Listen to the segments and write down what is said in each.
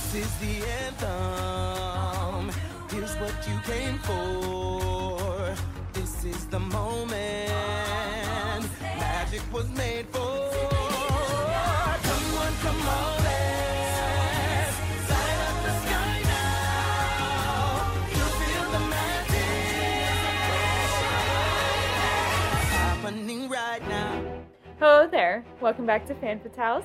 This is the anthem. Here's what you came for. This is the moment. Magic was made for. Come on, come on. Hello there. Welcome back to Fan Fatales.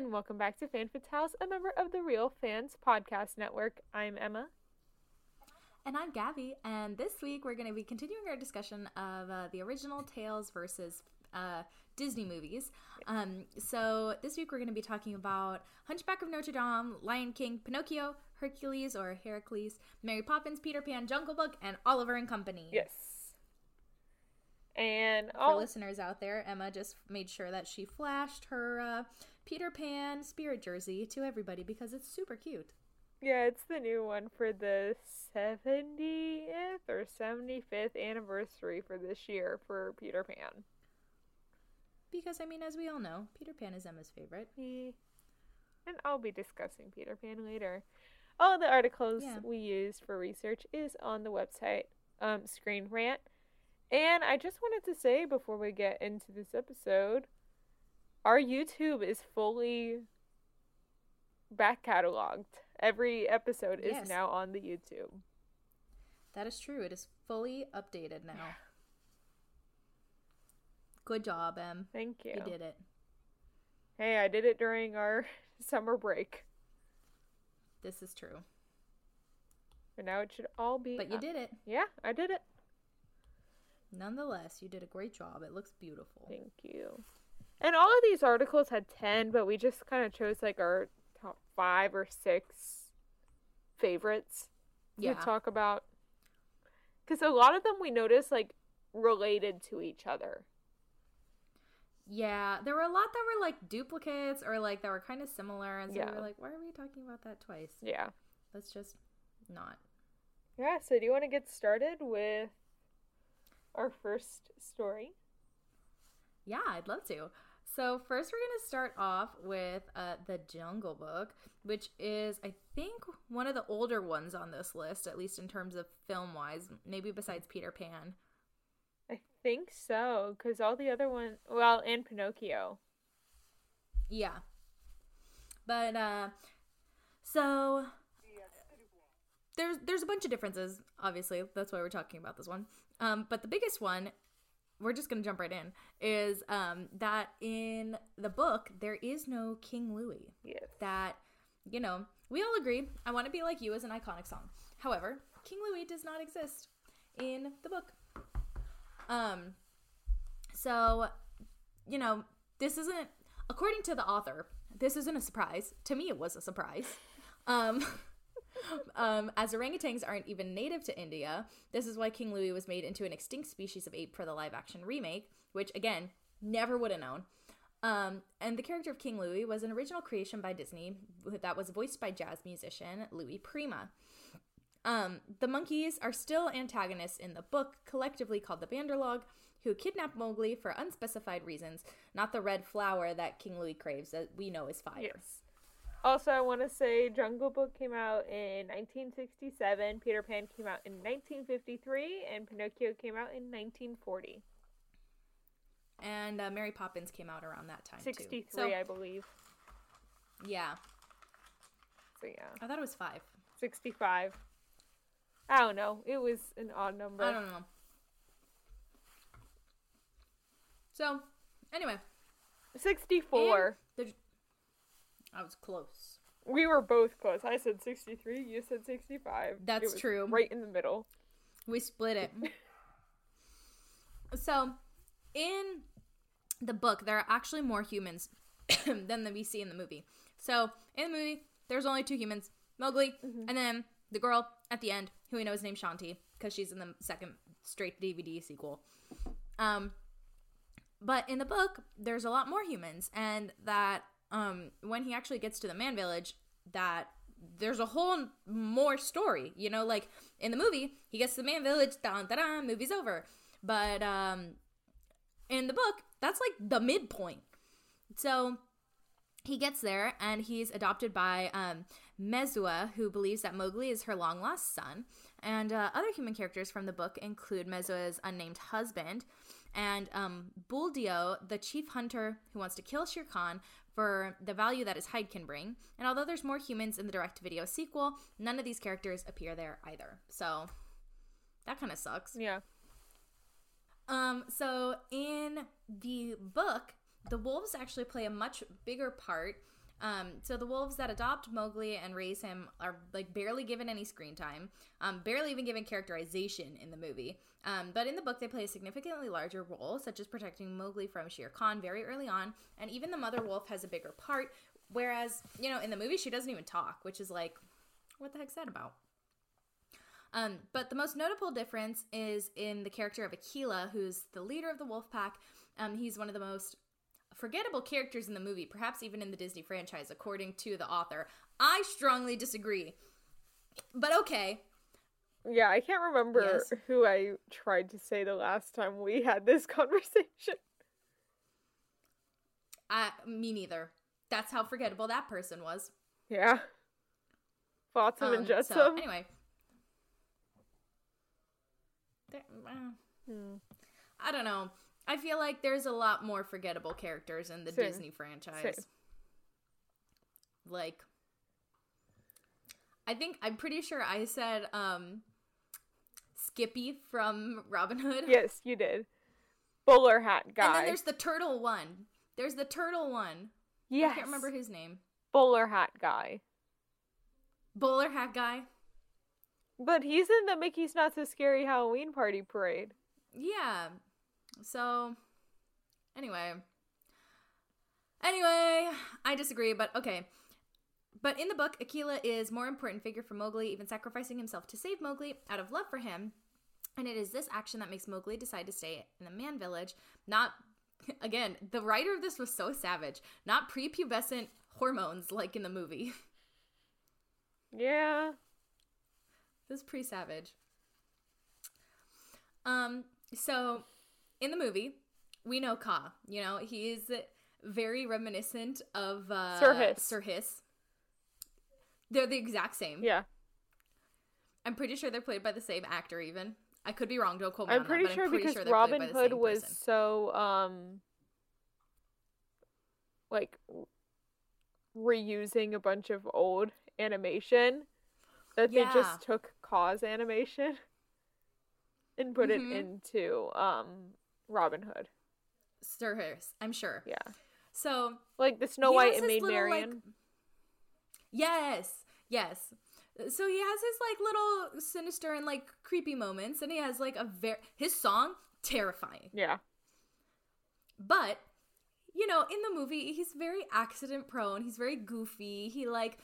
And welcome back to Fan Fatales, a member of the Real Fans Podcast Network. I'm Emma. And I'm Gaby, and this week we're going to be continuing our discussion of uh, the original Tales versus uh, Disney movies. Um, so this week we're going to be talking about Hunchback of Notre Dame, Lion King, Pinocchio, Hercules or Heracles, Mary Poppins, Peter Pan, Jungle Book, and Oliver and Company. Yes. And For listeners out there, Emma just made sure that she flashed her uh, Peter Pan spirit jersey to everybody because it's super cute. yeah, it's the new one for the 70th or 75th anniversary for this year for Peter Pan. Because, I mean, as we all know, Peter Pan is Emma's favorite. And I'll be discussing Peter Pan later. All the articles Yeah. we used for research is on the website, um, Screen Rant. And I just wanted to say before we get into this episode, our YouTube is fully back cataloged. Every episode is Yes. now on the YouTube. That is true. It is fully updated now. Good job, Em. Thank you. You did it. Hey, I did it during our summer break. This is true. And now it should all be. But you up. did it. Yeah, I did it. Nonetheless, you did a great job. It looks beautiful. Thank you. And all of these articles had 10, but we just kind of chose like our top five or six favorites Yeah. to talk about. Because a lot of them we noticed like related to each other. Yeah, there were a lot that were like duplicates or like that were kind of similar. And so Yeah. we were like, why are we talking about that twice? Yeah. Let's just not. Yeah, so do you want to get started with our first story? Yeah, I'd love to. So first, we're gonna start off with uh, the Jungle Book, which is, I think, one of the older ones on this list, at least in terms of film wise. Maybe besides Peter Pan. I think so, because all the other ones, well, and Pinocchio. Yeah. But uh so there's there's a bunch of differences, obviously. That's why we're talking about this one. Um but the biggest one, we're just going to jump right in, is um that in the book there is no King Louis. Yes. That you know, we all agree I want to be like you is an iconic song. However, King Louis does not exist in the book. Um so you know, this isn't according to the author, this isn't a surprise. To me it was a surprise. Um um, as orangutans aren't even native to India, this is why King Louis was made into an extinct species of ape for the live action remake, which again, never would have known. Um, and the character of King Louis was an original creation by Disney that was voiced by jazz musician Louis Prima. Um, the monkeys are still antagonists in the book, collectively called the Bandar-log, who kidnap Mowgli for unspecified reasons, not the red flower that King Louis craves that we know is fire. Yes. Also, I want to say Jungle Book came out in 1967, Peter Pan came out in 1953, and Pinocchio came out in 1940. And uh, Mary Poppins came out around that time 63, too. So, I believe. yeah, So, yeah. I thought it was five. 65. I don't know. It was an odd number. I don't know. So, anyway, 64. and the- I was close. We were both close. I said 63, you said 65. That's true. Right in the middle. We split it. so, in the book, there are actually more humans than we see in the movie. So, in the movie, there's only two humans Mowgli, and then the girl at the end, who we know is named Shanti, because she's in the second straight DVD sequel. Um, but in the book, there's a lot more humans, and that um, when he actually gets to the man village, that there's a whole more story. You know, like in the movie, he gets to the man village, dun, dun, dun, movie's over. But um, in the book, that's like the midpoint. So he gets there and he's adopted by um, Messua, who believes that Mowgli is her long lost son. And uh, other human characters from the book include Messua's unnamed husband and um, Buldeo, the chief hunter who wants to kill Shere Khan for the value that his hide can bring. And although there's more humans in the direct video sequel, none of these characters appear there either. So that kind of sucks. Yeah. Um, so in the book, the wolves actually play a much bigger part. Um, so the wolves that adopt Mowgli and raise him are like barely given any screen time, um, barely even given characterization in the movie. Um, but in the book, they play a significantly larger role, such as protecting Mowgli from Shere Khan very early on, and even the mother wolf has a bigger part. Whereas, you know, in the movie, she doesn't even talk, which is like, what the heck's that about? Um, but the most notable difference is in the character of Akela, who's the leader of the wolf pack. Um, he's one of the most forgettable characters in the movie, perhaps even in the Disney franchise, according to the author. I strongly disagree. But okay. Yeah, I can't remember Yes. who I tried to say the last time we had this conversation. I, me neither. That's how forgettable that person was. Yeah. Flotsam Um, and so, anyway. Uh, Hmm. I don't know. I feel like there's a lot more forgettable characters in the Same. Disney franchise. Same. Like I think I'm pretty sure I said um Skippy from Robin Hood. Yes, you did. Bowler hat guy. And then there's the turtle one. There's the turtle one. yes. I can't remember his name. Bowler hat guy. Bowler hat guy. But he's in the Mickey's Not So Scary Halloween Party Parade. Yeah. So anyway. Anyway, I disagree, but okay. But in the book, Akela is more important figure for Mowgli, even sacrificing himself to save Mowgli out of love for him. And it is this action that makes Mowgli decide to stay in the man village, not again, the writer of this was so savage, not prepubescent hormones like in the movie. Yeah. This is pretty savage. Um, so in the movie, we know Kaa. You know, he is very reminiscent of uh, Sir Hiss. Sir Hiss. They're the exact same. Yeah. I'm pretty sure they're played by the same actor. Even I could be wrong. Don't quote me I'm pretty that, sure I'm pretty because sure Robin played by the Hood was person. so um like reusing a bunch of old animation that they just took cause animation and put Mhm. it into um Robin Hood. Sir Hiss. I'm sure. Yeah. So Like the Snow White and Maid little, like- Marian. Yes, yes. So he has his like little sinister and like creepy moments, and he has like a very his song terrifying. yeah. But you know, in the movie, he's very accident prone. He's very goofy. He like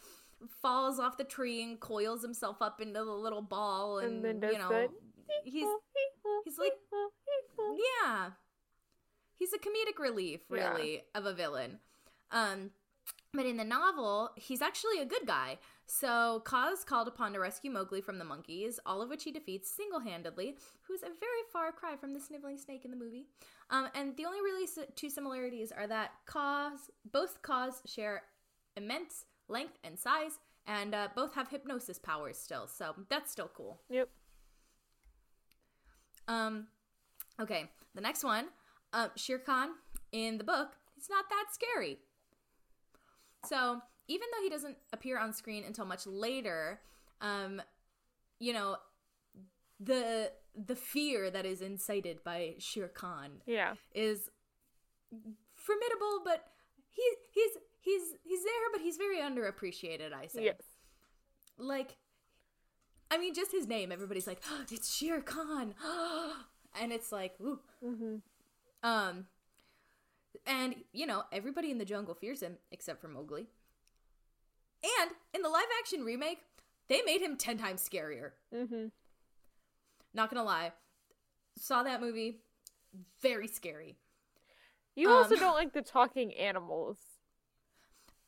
falls off the tree and coils himself up into the little ball, and, And then does you know, that. he's he's like- yeah, he's a comedic relief, Yeah. really, of a villain. Um, but in the novel, he's actually a good guy. So Kaa is called upon to rescue Mowgli from the monkeys, all of which he defeats single-handedly, who's a very far cry from the sniveling snake in the movie. Um, and the only really two similarities are that Kaa's, both Kaa's share immense length and size, and uh, both have hypnosis powers still. So that's still cool. Yep. Um, okay, the next one, uh, Shere Khan in the book, he's not that scary. So even though he doesn't appear on screen until much later, um, you know, the the fear that is incited by Shere Khan Yeah. is formidable, but he he's he's he's there, but he's very underappreciated. I say Yes. like I mean just his name everybody's like oh, it's Shere Khan and it's like ooh Mm-hmm. um and you know everybody in the jungle fears him except for Mowgli And in the live action remake, they made him 10 times scarier. Mm-hmm. Not gonna lie. Saw that movie. Very scary. You also Um, don't like the talking animals.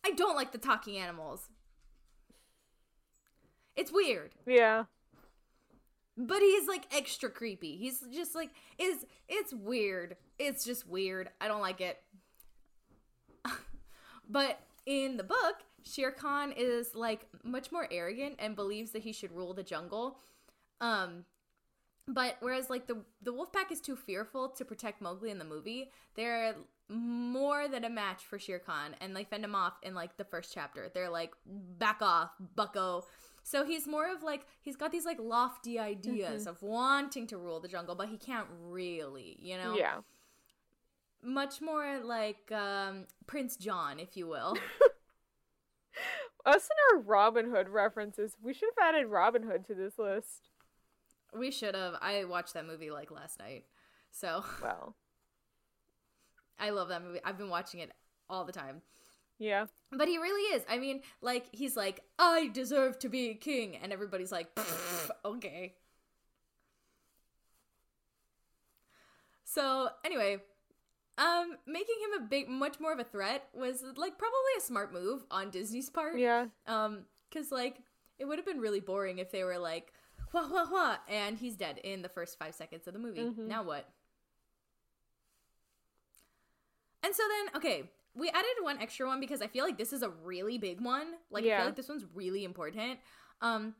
I don't like the talking animals. It's weird. Yeah. But he's like extra creepy. He's just like is it's weird. It's just weird. I don't like it. but in the book, Shere Khan is like much more arrogant and believes that he should rule the jungle. Um but whereas like the the wolf pack is too fearful to protect Mowgli in the movie, they're more than a match for Shere Khan and they fend him off in like the first chapter. They're like back off, bucko. So he's more of like he's got these like lofty ideas of wanting to rule the jungle, but he can't really, you know? Yeah. Much more like um Prince John, if you will. Us and our Robin Hood references. We should have added Robin Hood to this list. we should have. I watched that movie like last night. So Well, I love that movie. I've been watching it all the time. Yeah. But he really is. I mean, like he's like, I deserve to be king, and everybody's like, okay. So anyway, um, making him a big, much more of a threat was like probably a smart move on Disney's part. Yeah. Um, cause like it would have been really boring if they were like, wha wha wha, and he's dead in the first five seconds of the movie. Mhm. Now what? And so then, okay, we added one extra one because I feel like this is a really big one. Like I feel like this one's really important. Um,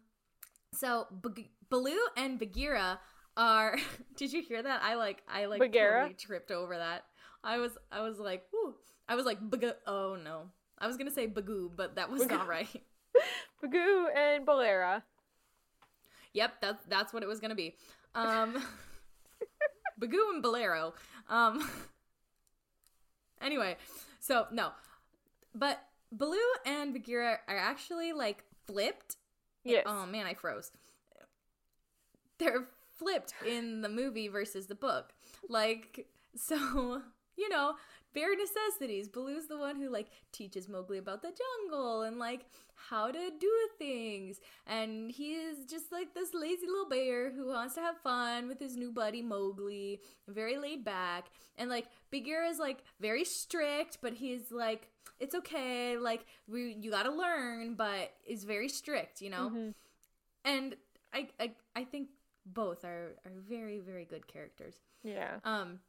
so Bag- Baloo and Bagheera are. did you hear that? I like I like Bagheera? totally tripped over that. I was I was like, whoo. I was like, Bag- oh no. I was gonna say Bagoo, but that was Bagoo. not right. Bagoo and Balera. Yep, that's that's what it was gonna be. Um, Bagoo and Bolero. Um, anyway, so no, but Baloo and Bagheera are actually like flipped. Yes. Oh man, I froze. They're flipped in the movie versus the book. Like, so you know, bare necessities. Baloo's the one who like teaches Mowgli about the jungle and like how to do things. And he is just like this lazy little bear who wants to have fun with his new buddy Mowgli, very laid back. And like Bagheera is like very strict, but he's like, it's okay, like we you gotta learn, but is very strict, you know? Mhm. And I, I I think both are are very, very good characters. Yeah. Um,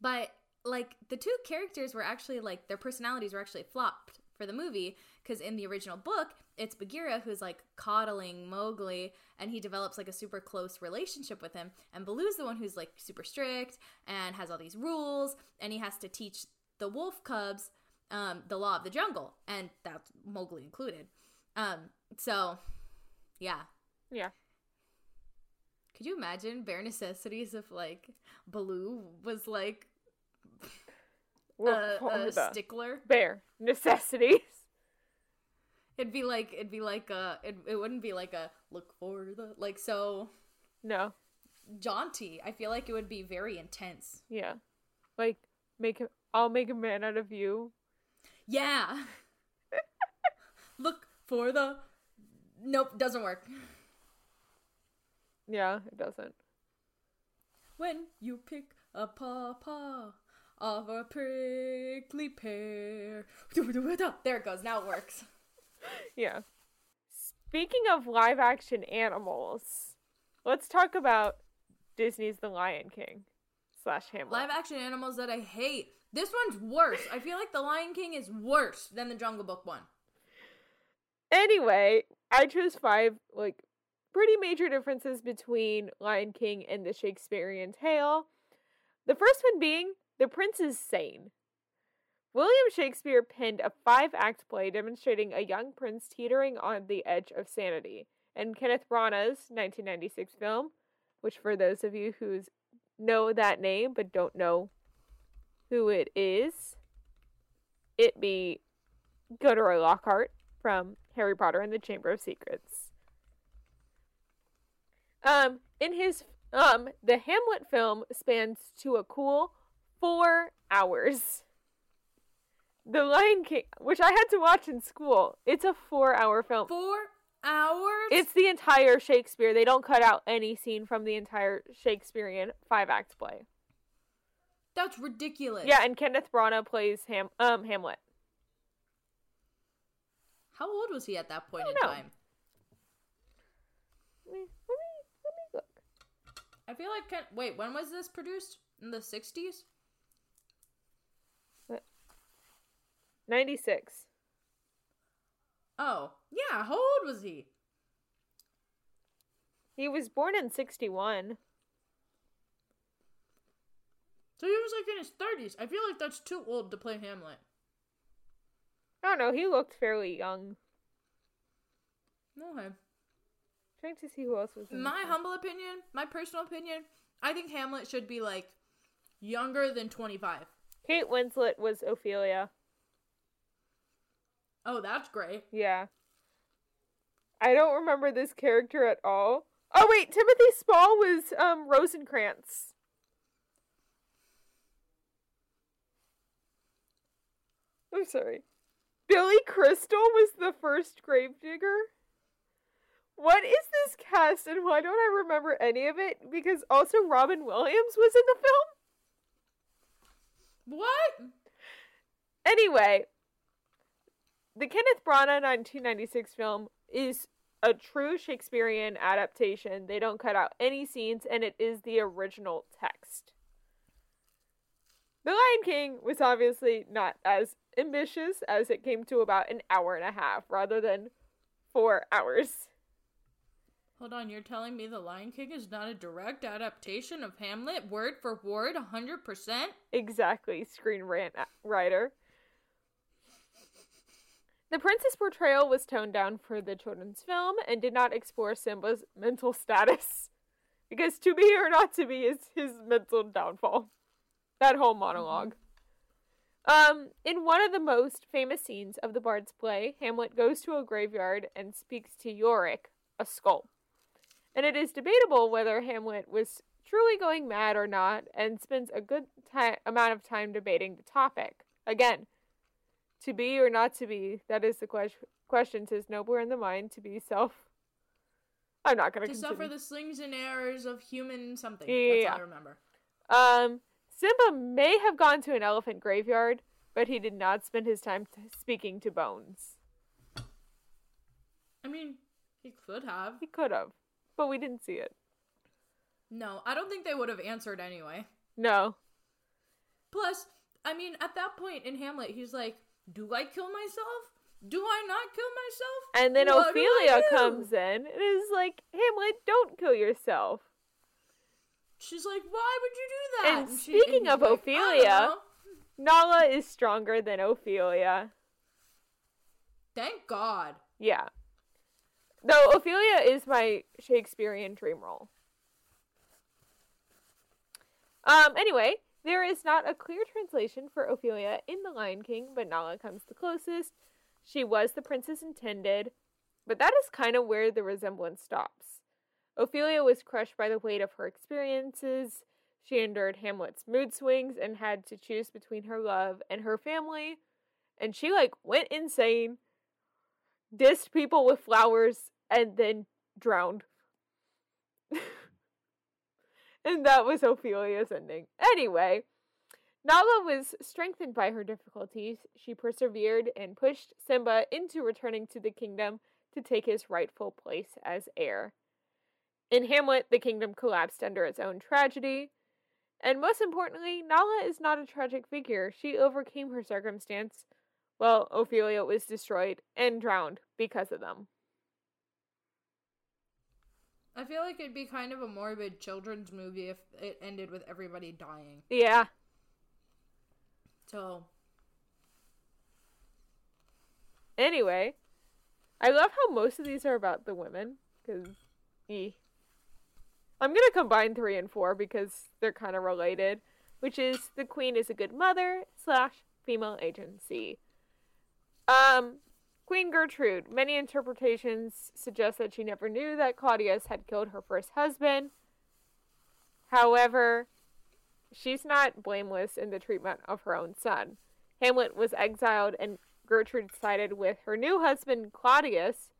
but like the two characters were actually like their personalities were actually flopped for the movie because in the original book it's Bagheera who's like coddling Mowgli and he develops like a super close relationship with him and Baloo's the one who's like super strict and has all these rules and he has to teach the wolf cubs um, the law of the jungle and that's Mowgli included. Um, so yeah, Yeah. could you imagine bare necessities if like Baloo was like We'll a, stickler? Bear necessities. It'd be like it'd be like a it, it wouldn't be like a look for the like so No. jaunty. I feel like it would be very intense. Yeah. Like make him. I'll make a man out of you. Yeah. look for the Nope, doesn't work. Yeah, it doesn't. When you pick a paw of a prickly pear. There it goes. Now it works. Yeah. Speaking of live action animals, let's talk about Disney's The Lion King slash Hamlet. Live action animals that I hate. This one's worse. I feel like The Lion King is worse than the Jungle Book one. Anyway, I chose five like pretty major differences between Lion King and the Shakespearean tale. The first one being the prince is sane. William Shakespeare penned a five act play demonstrating a young prince teetering on the edge of sanity. And Kenneth Branagh's 1996 film, which for those of you who know that name but don't know who it is, it be Gilderoy Lockhart from Harry Potter and the Chamber of Secrets. Um, in his um, the Hamlet film spans to a cool four hours. The Lion King, which I had to watch in school, it's a four-hour film. Four hours? It's the entire Shakespeare. They don't cut out any scene from the entire Shakespearean five-act play. That's ridiculous. Yeah, and Kenneth Branagh plays Ham um Hamlet. How old was he at that point in know. time? Let me, let me, let me look. I feel like Ken- wait, when was this produced? In the 60s? 96. Oh, yeah. How old was he? He was born in 61. So he was like in his 30s. I feel like that's too old to play Hamlet. I don't know, he looked fairly young. Okay. trying to see who else was in My humble opinion, my personal opinion, I think Hamlet should be like younger than 25. Kate Winslet was Ophelia. Oh, that's great. Yeah. I don't remember this character at all. Oh wait, Timothy Spall was um Rosencrantz. I'm sorry. Billy Crystal was the first gravedigger. What is this cast and why don't I remember any of it? Because also Robin Williams was in the film. What? Anyway, the Kenneth Branagh 1996 film is a true Shakespearean adaptation. They don't cut out any scenes, and it is the original text. The Lion King was obviously not as ambitious as it came to about an hour and a half rather than four hours. Hold on, you're telling me The Lion King is not a direct adaptation of Hamlet, word for word, 100%? Exactly, screen rant uh, writer. The princess portrayal was toned down for the children's film and did not explore Simba's mental status. Because to be or not to be is his mental downfall. That whole monolog Um, in one of the most famous scenes of the Bard's play, Hamlet goes to a graveyard and speaks to Yorick, a skull. And it is debatable whether Hamlet was truly going mad or not, and spends a good ti- amount of time debating the topic. Again, to be or not to be, that is the ques- question. Tis nobler in the mind to be self. I'm not going To continue. suffer the slings and errors of human something. Yeah, That's all I remember. Um, Simba may have gone to an elephant graveyard, but he did not spend his time t- speaking to bones. I mean, he could have. He could have, but we didn't see it. No, I don't think they would have answered anyway. No. Plus, I mean, at that point in Hamlet, he's like, Do I kill myself? Do I not kill myself? And then What Ophelia do?" comes in and is like, Hamlet, don't kill yourself. She's like, Why would you do that? And she- speaking he's of like, Ophelia- know." Nala is stronger than Ophelia. Thank God. Yeah. Though Ophelia is my Shakespearean dream role. Um, anyway, there is not a clear translation for Ophelia in The Lion King, but Nala comes the closest. She was the princess intended, but that is kind of where the resemblance stops. Ophelia was crushed by the weight of her experiences. She endured Hamlet's mood swings and had to choose between her love and her family. And she, like, went insane dissed people with flowers and then drowned. And that was Ophelia's ending. Anyway, Nala was strengthened by her difficulties. She persevered and pushed Simba into returning to the kingdom to take his rightful place as heir. In Hamlet, the kingdom collapsed under its own tragedy. And most importantly, Nala is not a tragic figure. She overcame her circumstance well, Ophelia was destroyed and drowned because of them. I feel like it'd be kind of a morbid children's movie if it ended with everybody dying. Yeah. So, Anyway, I love how most of these are about the women because eh. I'm gonna combine three and four because they're kind of related, which is the queen is a good mother slash female agency. Um, Queen Gertrude. Many interpretations suggest that she never knew that Claudius had killed her first husband. However, she's not blameless in the treatment of her own son. Hamlet was exiled and Gertrude sided with her new husband Claudius,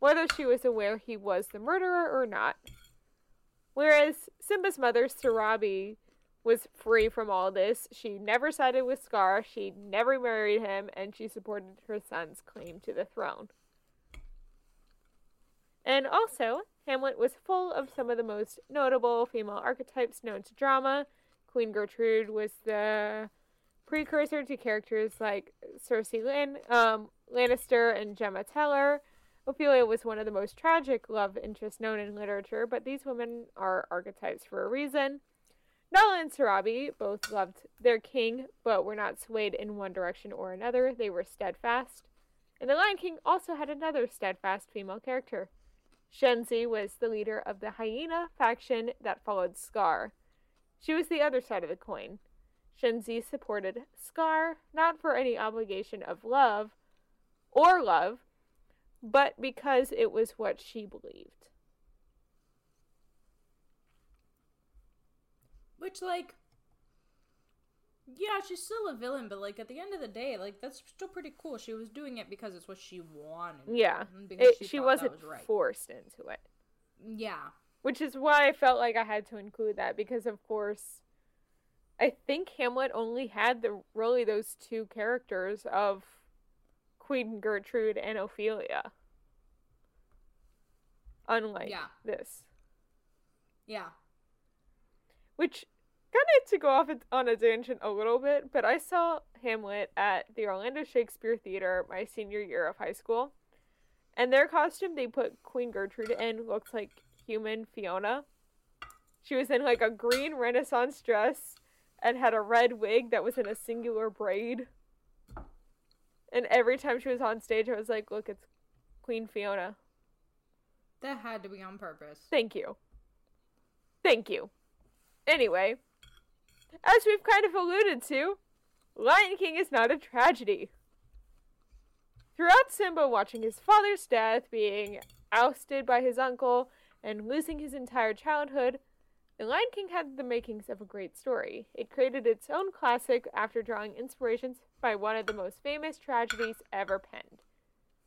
whether she was aware he was the murderer or not. Whereas Simba's mother, Sarabi, was free from all this. She never sided with Scar, she never married him, and she supported her son's claim to the throne. And also, Hamlet was full of some of the most notable female archetypes known to drama. Queen Gertrude was the precursor to characters like Cersei um, Lannister and Gemma Teller. Ophelia was one of the most tragic love interests known in literature, but these women are archetypes for a reason. Nala and Sarabi both loved their king, but were not swayed in one direction or another. They were steadfast. And the Lion King also had another steadfast female character. Shenzi was the leader of the hyena faction that followed Scar. She was the other side of the coin. Shenzi supported Scar not for any obligation of love or love, but because it was what she believed. Which, like, yeah, she's still a villain, but like at the end of the day, like that's still pretty cool. She was doing it because it's what she wanted. Yeah. Mm-hmm, because It, she, she wasn't was right. forced into it. yeah, Which is why I felt like I had to include that because, of course, I think Hamlet only had the really those two characters of Queen Gertrude and Ophelia. Unlike Yeah. this, yeah. Which kind of to go off on a tangent a little bit, but I saw Hamlet at the Orlando Shakespeare Theater my senior year of high school, and their costume they put Queen Gertrude in looked like human Fiona. She was in like a green Renaissance dress and had a red wig that was in a singular braid. And every time she was on stage, I was like, "Look, it's Queen Fiona." That had to be on purpose. Thank you. Thank you. Anyway, as we've kind of alluded to, Lion King is not a tragedy. Throughout Simba watching his father's death, being ousted by his uncle, and losing his entire childhood, The Lion King had the makings of a great story. It created its own classic after drawing inspirations by one of the most famous tragedies ever penned.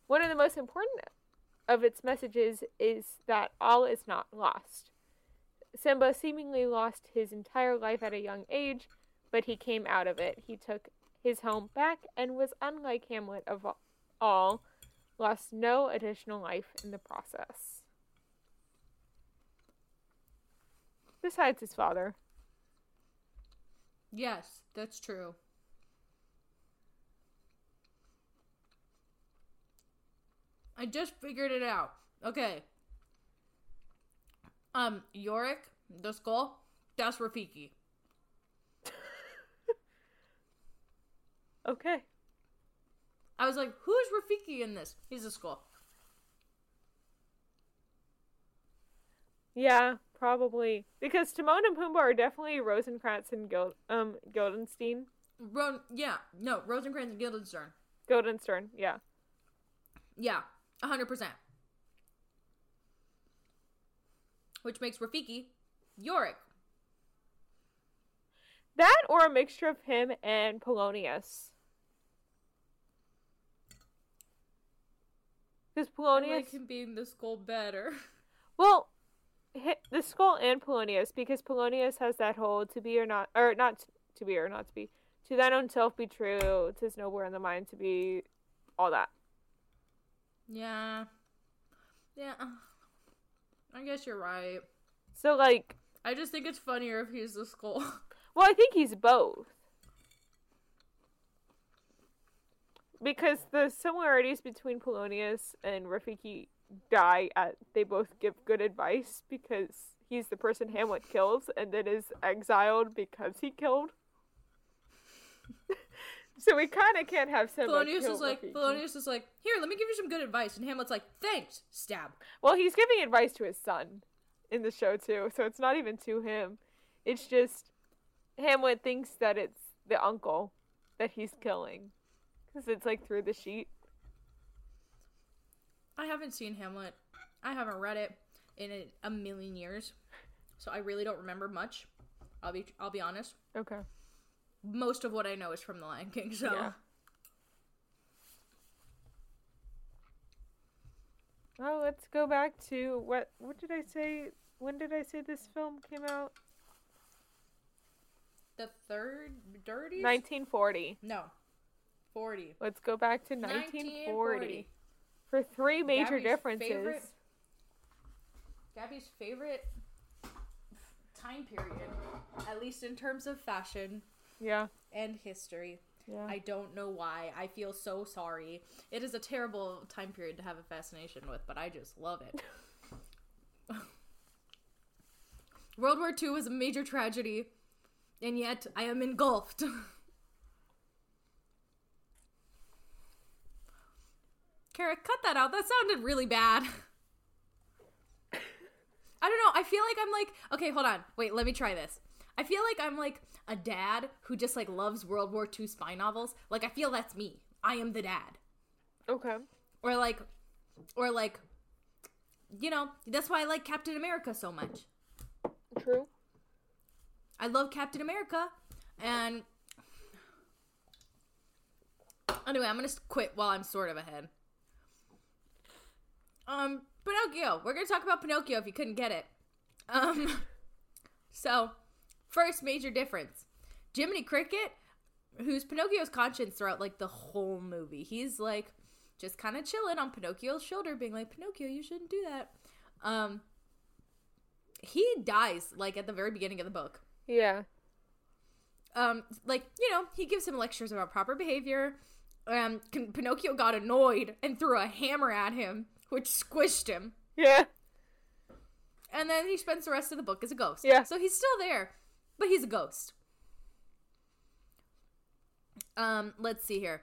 One of the most important of its messages is that all is not lost. Simba seemingly lost his entire life at a young age, but he came out of it. He took his home back and was unlike Hamlet of all, lost no additional life in the process. Besides his father. Yes, that's true. I just figured it out. Okay. Um, Yorick, the skull, that's Rafiki. Okay. I was like, who's Rafiki in this? He's a skull. Yeah, probably. Because Timon and Pumbaa are definitely Rosencrantz and Gil- um Guildenstein. Ron, yeah, no, Rosencrantz and Guildenstern. Guildenstern, yeah. Yeah, 100%. Which makes Rafiki Yorick. That or a mixture of him and Polonius. Because I Polonius, like him being the skull better. well, the skull and Polonius, because Polonius has that whole to be or not, or not to be or not to be, to thine own self be true, tis nowhere in the mind to be, all that. yeah. Yeah. I guess you're right. So like, I just think it's funnier if he's the skull. well, I think he's both. Because the similarities between Polonius and Rafiki die at they both give good advice because he's the person Hamlet kills and then is exiled because he killed. so we kind of can't have Simba Polonius kill is like, Rafiki. Polonius is like, here, let me give you some good advice. And Hamlet's like, thanks, stab. Well, he's giving advice to his son in the show too, so it's not even to him. It's just Hamlet thinks that it's the uncle that he's killing because it's like through the sheet. I haven't seen Hamlet. I haven't read it in a, a million years, so I really don't remember much. I'll be I'll be honest. Okay. Most of what I know is from The Lion King. So Yeah. Oh, let's go back to what what did I say? When did I say this film came out? the third dirty 1940. no 40 Let's go back to 1940. 1940. For three major Gaby's differences. favorite- Gaby's favorite time period, at least in terms of fashion Yeah. and history. Yeah. I don't know why. I feel so sorry. It is a terrible time period to have a fascination with, but I just love it. World War II was a major tragedy, and yet I am engulfed. Kara, cut that out. That sounded really bad. I don't know. I feel like I'm like, okay, hold on. Wait, let me try this. I feel like I'm like a dad who just like loves World War II spy novels. Like I feel that's me. I am the dad. okay. Or like or like you know, that's why I like Captain America so much. True. I love Captain America and Anyway, I'm going to quit while I'm sort of ahead. Um Pinocchio. We're going to talk about Pinocchio if you couldn't get it. Um so first major difference. Jiminy Cricket, who's Pinocchio's conscience throughout like the whole movie. He's like just kind of chilling on Pinocchio's shoulder being like, "Pinocchio, you shouldn't do that." Um he dies like at the very beginning of the book Yeah. um like you know he gives him lectures about proper behavior um Pin- pinocchio got annoyed and threw a hammer at him which squished him Yeah. and then he spends the rest of the book as a ghost Yeah. so he's still there but he's a ghost um let's see here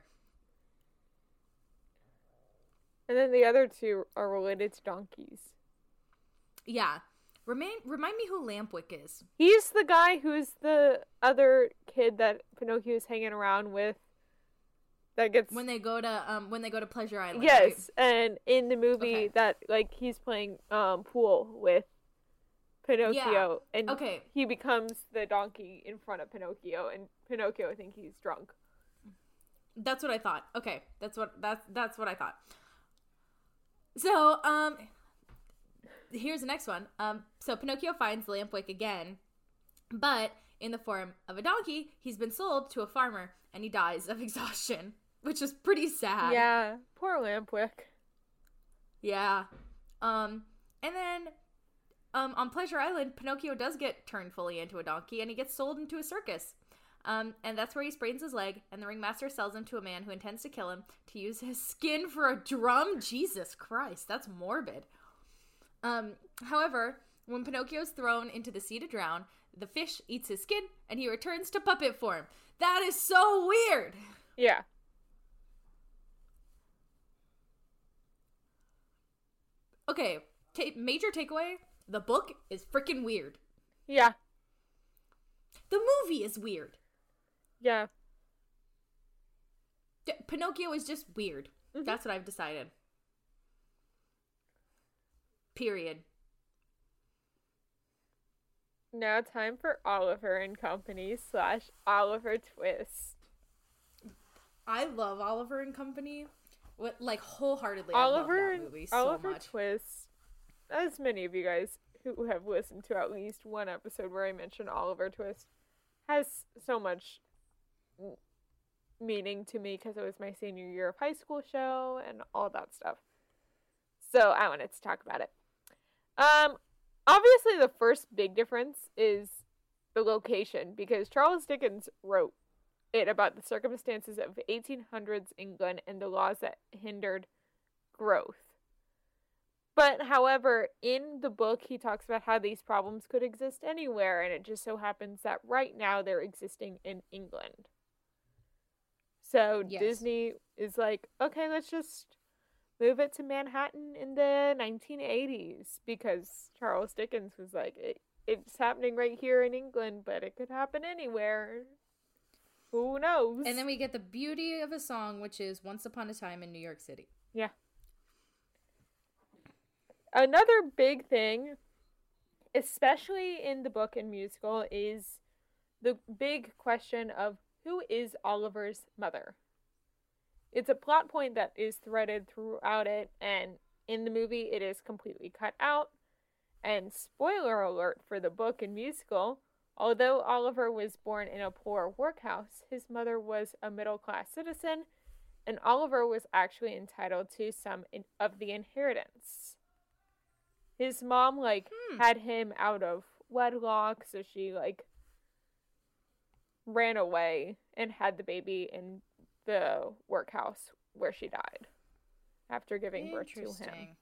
And then the other two are related to donkeys. yeah remain remind me who lampwick is He's the guy who's the other kid that Pinocchio is hanging around with. That gets when they go to um when they go to pleasure island yes, right? and in the movie Okay. that like he's playing um pool with Pinocchio, and okay he becomes the donkey in front of Pinocchio, and Pinocchio I think he's drunk. That's what I thought. Okay, that's what that's that's what I thought. So, um here's the next one. Um so Pinocchio finds Lampwick again, but in the form of a donkey, he's been sold to a farmer and he dies of exhaustion, which is pretty sad. Yeah, poor Lampwick. Yeah. Um and then um on Pleasure Island, Pinocchio does get turned fully into a donkey and he gets sold into a circus. Um, and that's where he sprains his leg, and the ringmaster sells him to a man who intends to kill him to use his skin for a drum. Jesus Christ, that's morbid. Um, however, when Pinocchio is thrown into the sea to drown, the fish eats his skin and he returns to puppet form. That is so weird. Yeah, Okay, ta- major takeaway the book is freaking weird. yeah, The movie is weird. yeah. D- Pinocchio is just weird. Mhm. That's what I've decided. Period. Now time for Oliver and Company slash Oliver Twist. I love Oliver and Company. What like wholeheartedly I Oliver love and that movie so Oliver much. Twist. As many of you guys who have listened to at least one episode where I mentioned Oliver Twist has so much meaning to me because it was my senior year of high school show and all that stuff. So I wanted to talk about it. Um, obviously the first big difference is the location because Charles Dickens wrote it about the circumstances of 1800s England and the laws that hindered growth. But however, in the book, he talks about how these problems could exist anywhere, and it just so happens that right now they're existing in England. So Yes. Disney is like, okay, let's just move it to Manhattan in the 1980s because Charles Dickens was like, it, it's happening right here in England, but it could happen anywhere. Who knows? And then we get the beauty of a song, which is "Once Upon a Time in New York City." Another big thing, especially in the book and musical, is the big question of who is Oliver's mother? It's a plot point that is threaded throughout it, and in the movie, it is completely cut out. And spoiler alert for the book and musical although Oliver was born in a poor workhouse, his mother was a middle class citizen, and Oliver was actually entitled to some in- of the inheritance. His mom, like, Hmm. had him out of wedlock, so she, like, ran away and had the baby in the workhouse where she died after giving birth to him.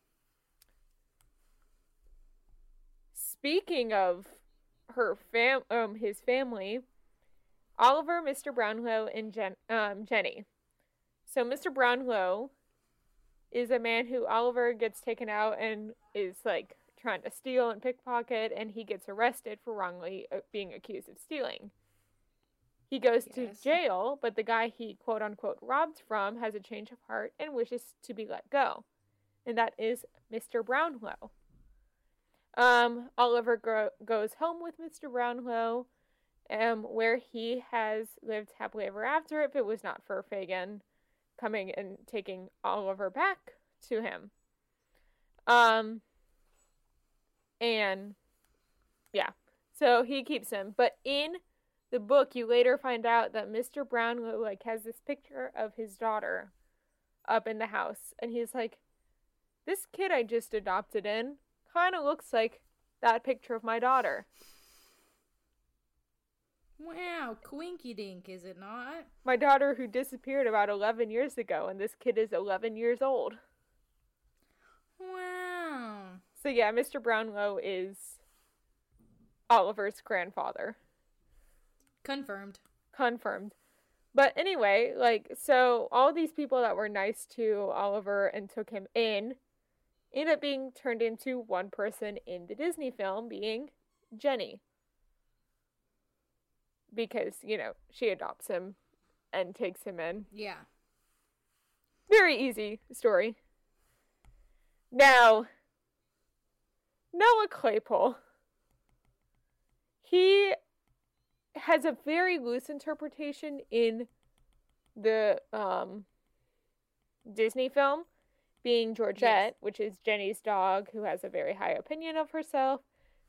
Speaking of her fam, um, his family, Oliver, Mr. Brownlow, and Jen, um, Jenny. So Mr. Brownlow is a man who Oliver gets taken out and is like trying to steal and pickpocket, and he gets arrested for wrongly uh, being accused of stealing. He goes to jail, but the guy he quote unquote robbed from has a change of heart and wishes to be let go. And that is Mr. Brownlow. Um, Oliver goes home with Mr. Brownlow, um, where he has lived happily ever after if it was not for Fagin coming and taking Oliver back to him. Um, and yeah, so he keeps him. But in the book, you later find out that Mr. Brownlow like has this picture of his daughter up in the house, and he's like, "This kid I just adopted in kind of looks like that picture of my daughter." Wow, quinky dink, is it not? My daughter who disappeared about 11 years ago, and this kid is 11 years old. Wow. So yeah, Mr. Brownlow is Oliver's grandfather. Confirmed. confirmed. But anyway, like, so all these people that were nice to Oliver and took him in end up being turned into one person in the Disney film, being Jenny. Because, you know, she adopts him and takes him in. Yeah. Very easy story. Now, Noah Claypole. He has a very loose interpretation in the um, Disney film, being Georgette, which is Jenny's dog, who has a very high opinion of herself.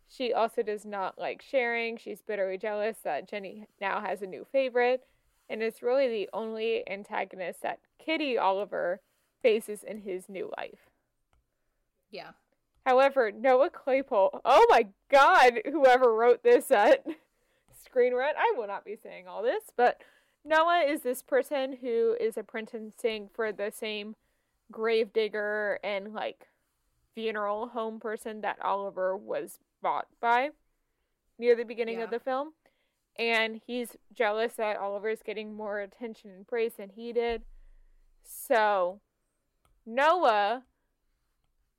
She also does not like sharing. She's bitterly jealous that Jenny now has a new favorite, and is really the only antagonist that Kitty Oliver faces in his new life. Yeah. However, Noah Claypole, oh my god, whoever wrote this uh, at Screen Rant, I will not be saying all this, but Noah is this person who is apprenticing for the same gravedigger and like funeral home person that Oliver was bought by near the beginning of the film. And he's jealous that Oliver's getting more attention and praise than he did. So Noah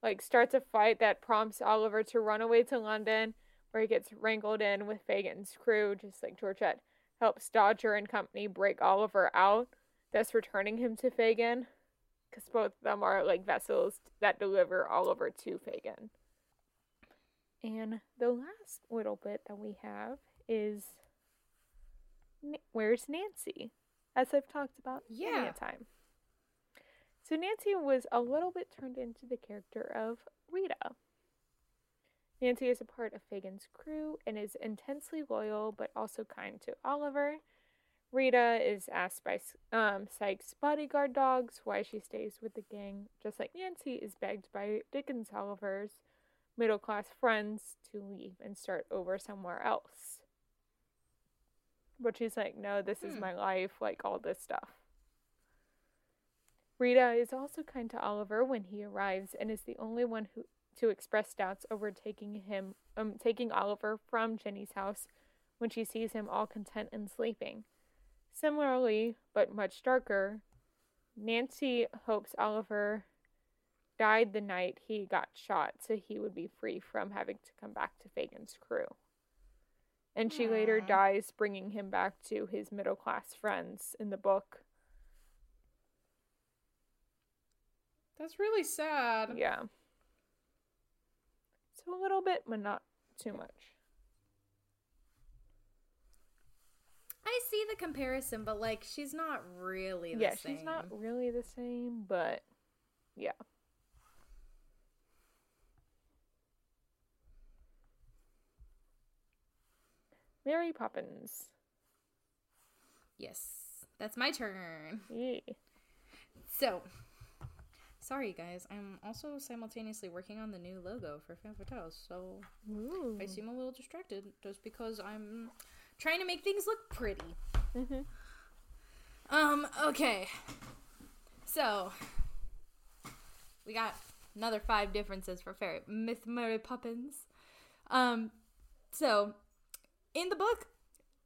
like starts a fight that prompts Oliver to run away to London, where he gets wrangled in with Fagin's crew, just like Georgette helps Dodger and company break Oliver out, thus returning him to Fagin, because both of them are like vessels that deliver Oliver to Fagin. And the last little bit that we have is where's Nancy, as I've talked about many Yeah. a time. So Nancy was a little bit turned into the character of Rita. Nancy is a part of Fagin's crew and is intensely loyal but also kind to Oliver. Rita is asked by um, Sykes' bodyguard dogs why she stays with the gang, just like Nancy is begged by Dickens Oliver's middle class friends to leave and start over somewhere else. But she's like, no, this is Hmm. my life, like all this stuff. Rita is also kind to Oliver when he arrives and is the only one who to express doubts over taking him um taking Oliver from Jenny's house when she sees him all content and sleeping. Similarly, but much darker, Nancy hopes Oliver died the night he got shot so he would be free from having to come back to Fagin's crew. And she later dies bringing him back to his middle class friends in the book. That's really sad. Yeah. So a little bit, but not too much. I see the comparison, but like she's not really the yeah, same. she's not really the same, but yeah. Mary Poppins. Yes, that's my turn. Yeah. So, sorry guys, I'm also simultaneously working on the new logo for Fan Fatale, so Ooh. I seem a little distracted just because I'm trying to make things look pretty. Mhm. Um, okay. So, we got another five differences for Fairy Myth Mary Poppins. Um, so in the book,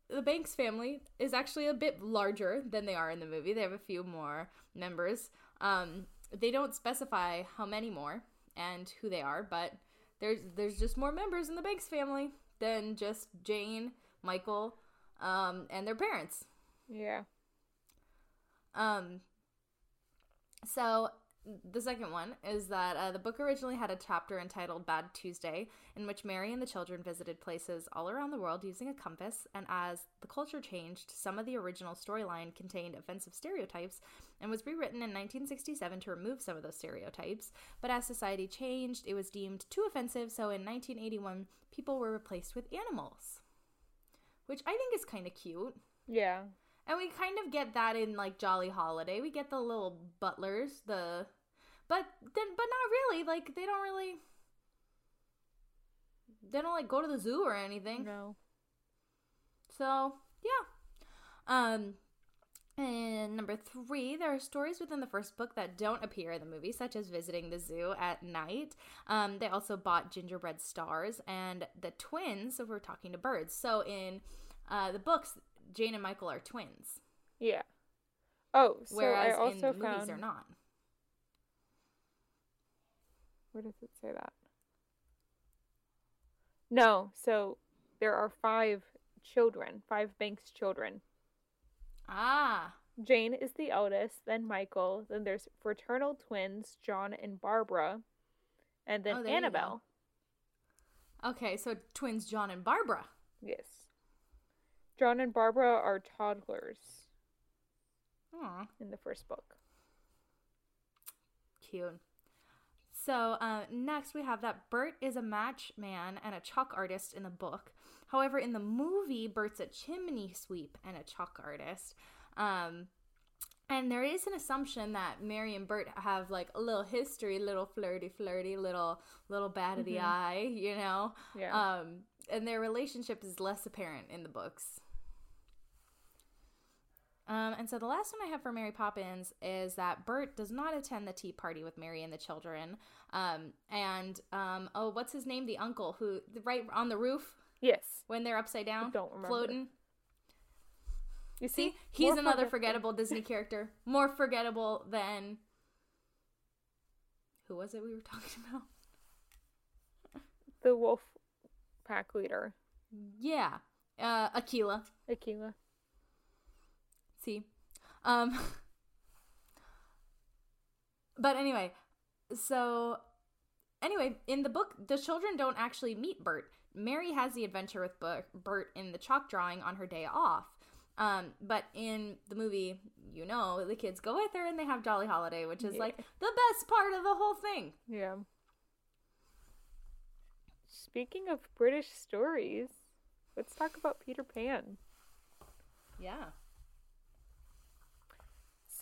the Banks family is actually a bit larger than they are in the movie. They have a few more members. Um, they don't specify how many more and who they are, but there's there's just more members in the Banks family than just Jane, Michael, um, and their parents. Yeah. Um, so the second one is that uh, the book originally had a chapter entitled Bad Tuesday, in which Mary and the children visited places all around the world using a compass. And as the culture changed, some of the original storyline contained offensive stereotypes and was rewritten in 1967 to remove some of those stereotypes. But as society changed, it was deemed too offensive, so in 1981, people were replaced with animals, which I think is kind of cute. Yeah. And we kind of get that in like Jolly Holiday. We get the little butlers, the but then but not really. Like they don't really they don't like go to the zoo or anything. No. So, yeah. Um and number three, there are stories within the first book that don't appear in the movie, such as visiting the zoo at night. Um, they also bought gingerbread stars and the twins. So we're talking to birds. So in uh, the books, Jane and Michael are twins, Yeah. Oh, so whereas I also in the movies found. they're not. Where does it say that? No, so there are five children, five Banks children. Ah, Jane is the eldest, then Michael, then there's fraternal twins, John and Barbara, and then Oh, there you go. Annabelle. okay. So twins John and Barbara. Yes. John and Barbara are toddlers Aw, in the first book. cute. So uh, next we have that Bert is a match man and a chalk artist in the book. However, in the movie, Bert's a chimney sweep and a chalk artist. Um, and there is an assumption that Mary and Bert have like a little history, little flirty, flirty, little little bad of the Mhm. eye, you know. Yeah. Um, and their relationship is less apparent in the books. Um, and so the last one I have for Mary Poppins is that Bert does not attend the tea party with Mary and the children. Um, and um, oh, what's his name? The uncle who right on the roof yes. when they're upside down, don't remember. floating. You see, See, he's More another forget- forgettable Disney character, more forgettable than who was it we were talking about? The wolf pack leader, Yeah, uh, Akela. Akela. See. Um But anyway, so anyway, in the book, the children don't actually meet Bert. Mary has the adventure with Bert, in the chalk drawing on her day off. Um, but in the movie, you know, the kids go with her and they have Jolly Holiday, which is Yeah. like the best part of the whole thing. Yeah. Speaking of British stories, let's talk about Peter Pan. Yeah.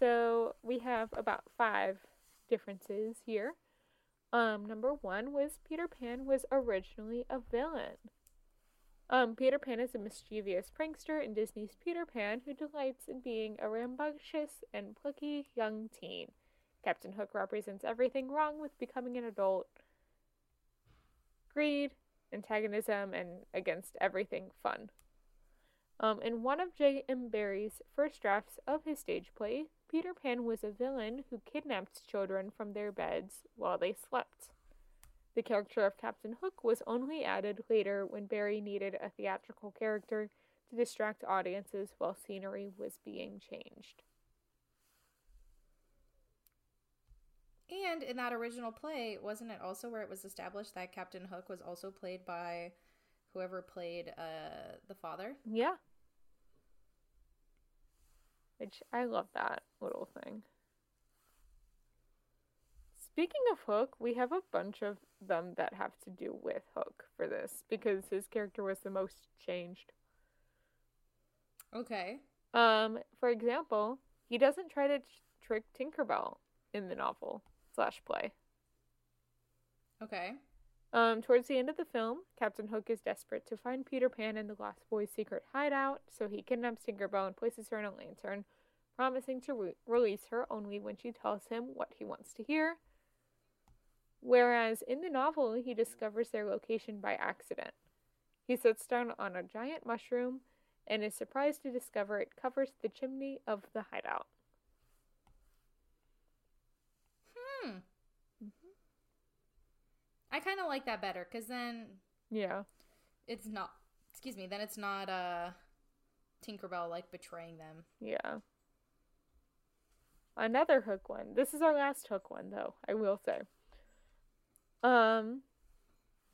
So we have about five differences here. Um, number one was Peter Pan was originally a villain. Um, Peter Pan is a mischievous prankster in Disney's Peter Pan who delights in being a rambunctious and plucky young teen. Captain Hook represents everything wrong with becoming an adult greed, antagonism, and against everything fun. Um, in one of J.M. Barrie's first drafts of his stage play, Peter Pan was a villain who kidnapped children from their beds while they slept. The character of Captain Hook was only added later when Barrie needed a theatrical character to distract audiences while scenery was being changed. And in that original play, wasn't it also where it was established that Captain Hook was also played by whoever played uh, the father? Yeah. Which I love that little thing. Speaking of Hook, we have a bunch of them that have to do with Hook for this because his character was the most changed. Okay. Um, for example, he doesn't try to t- trick Tinkerbell in the novel slash play. Okay. Um, towards the end of the film, Captain Hook is desperate to find Peter Pan and the Lost Boy's secret hideout, so he kidnaps Tinkerbell and places her in a lantern, promising to re- release her only when she tells him what he wants to hear. Whereas in the novel, he discovers their location by accident. He sits down on a giant mushroom and is surprised to discover it covers the chimney of the hideout. Hmm. I kind of like that better because then Yeah. it's not. Excuse me. Then it's not uh, Tinkerbell like betraying them. Yeah. Another hook one. This is our last hook one though, I will say. Um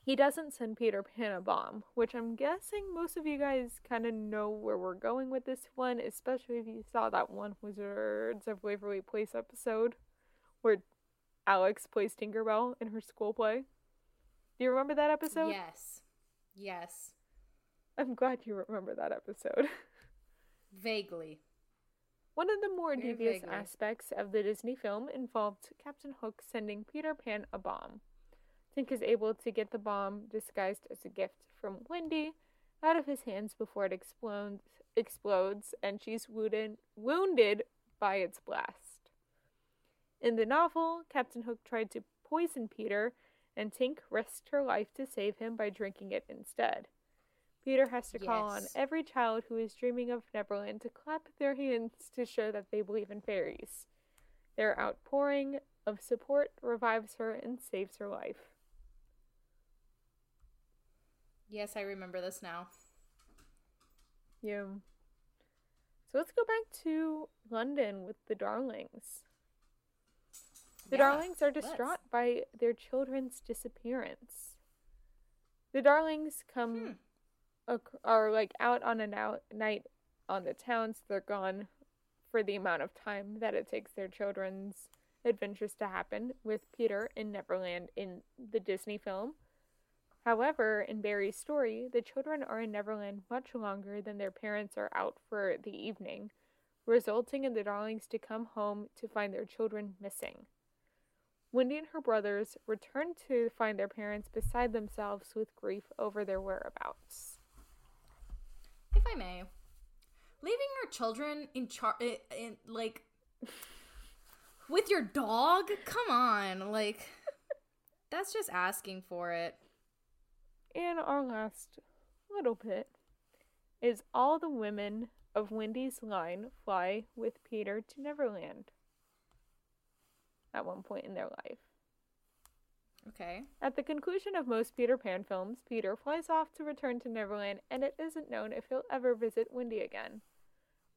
he doesn't send Peter Pan a bomb, which I'm guessing most of you guys kind of know where we're going with this one, especially if you saw that one Wizards of Waverly Place episode where Alex plays Tinkerbell in her school play. Do you remember that episode? yes. Yes. I'm glad you remember that episode. Vaguely. One of the more Very devious vaguely. aspects of the Disney film involved Captain Hook sending Peter Pan a bomb. Tink is able to get the bomb disguised as a gift from Wendy out of his hands before it explodes, explodes and she's wounded, wounded by its blast. In the novel, Captain Hook tried to poison Peter, and Tink risked her life to save him by drinking it instead. Peter has to call on every child who is dreaming of Neverland to clap their hands to show that they believe in fairies. Their outpouring of support revives her and saves her life. Yes, I remember this now. Yeah. So let's go back to London with the Darlings. The Yeah, Darlings are let's. distraught by their children's disappearance. The Darlings come Hmm. ac- are like out on a now- night on the town, so they're gone for the amount of time that it takes their children's adventures to happen with Peter in Neverland in the Disney film. However, in Barrie's story, the children are in Neverland much longer than their parents are out for the evening, resulting in the Darlings to come home to find their children missing. Wendy and her brothers return to find their parents beside themselves with grief over their whereabouts. If I may, leaving your children in char in, in like with your dog. Come on, like that's just asking for it. And our last little bit is all the women of Wendy's line fly with Peter to Neverland at one point in their life. Okay. At the conclusion of most Peter Pan films, Peter flies off to return to Neverland, and it isn't known if he'll ever visit Wendy again.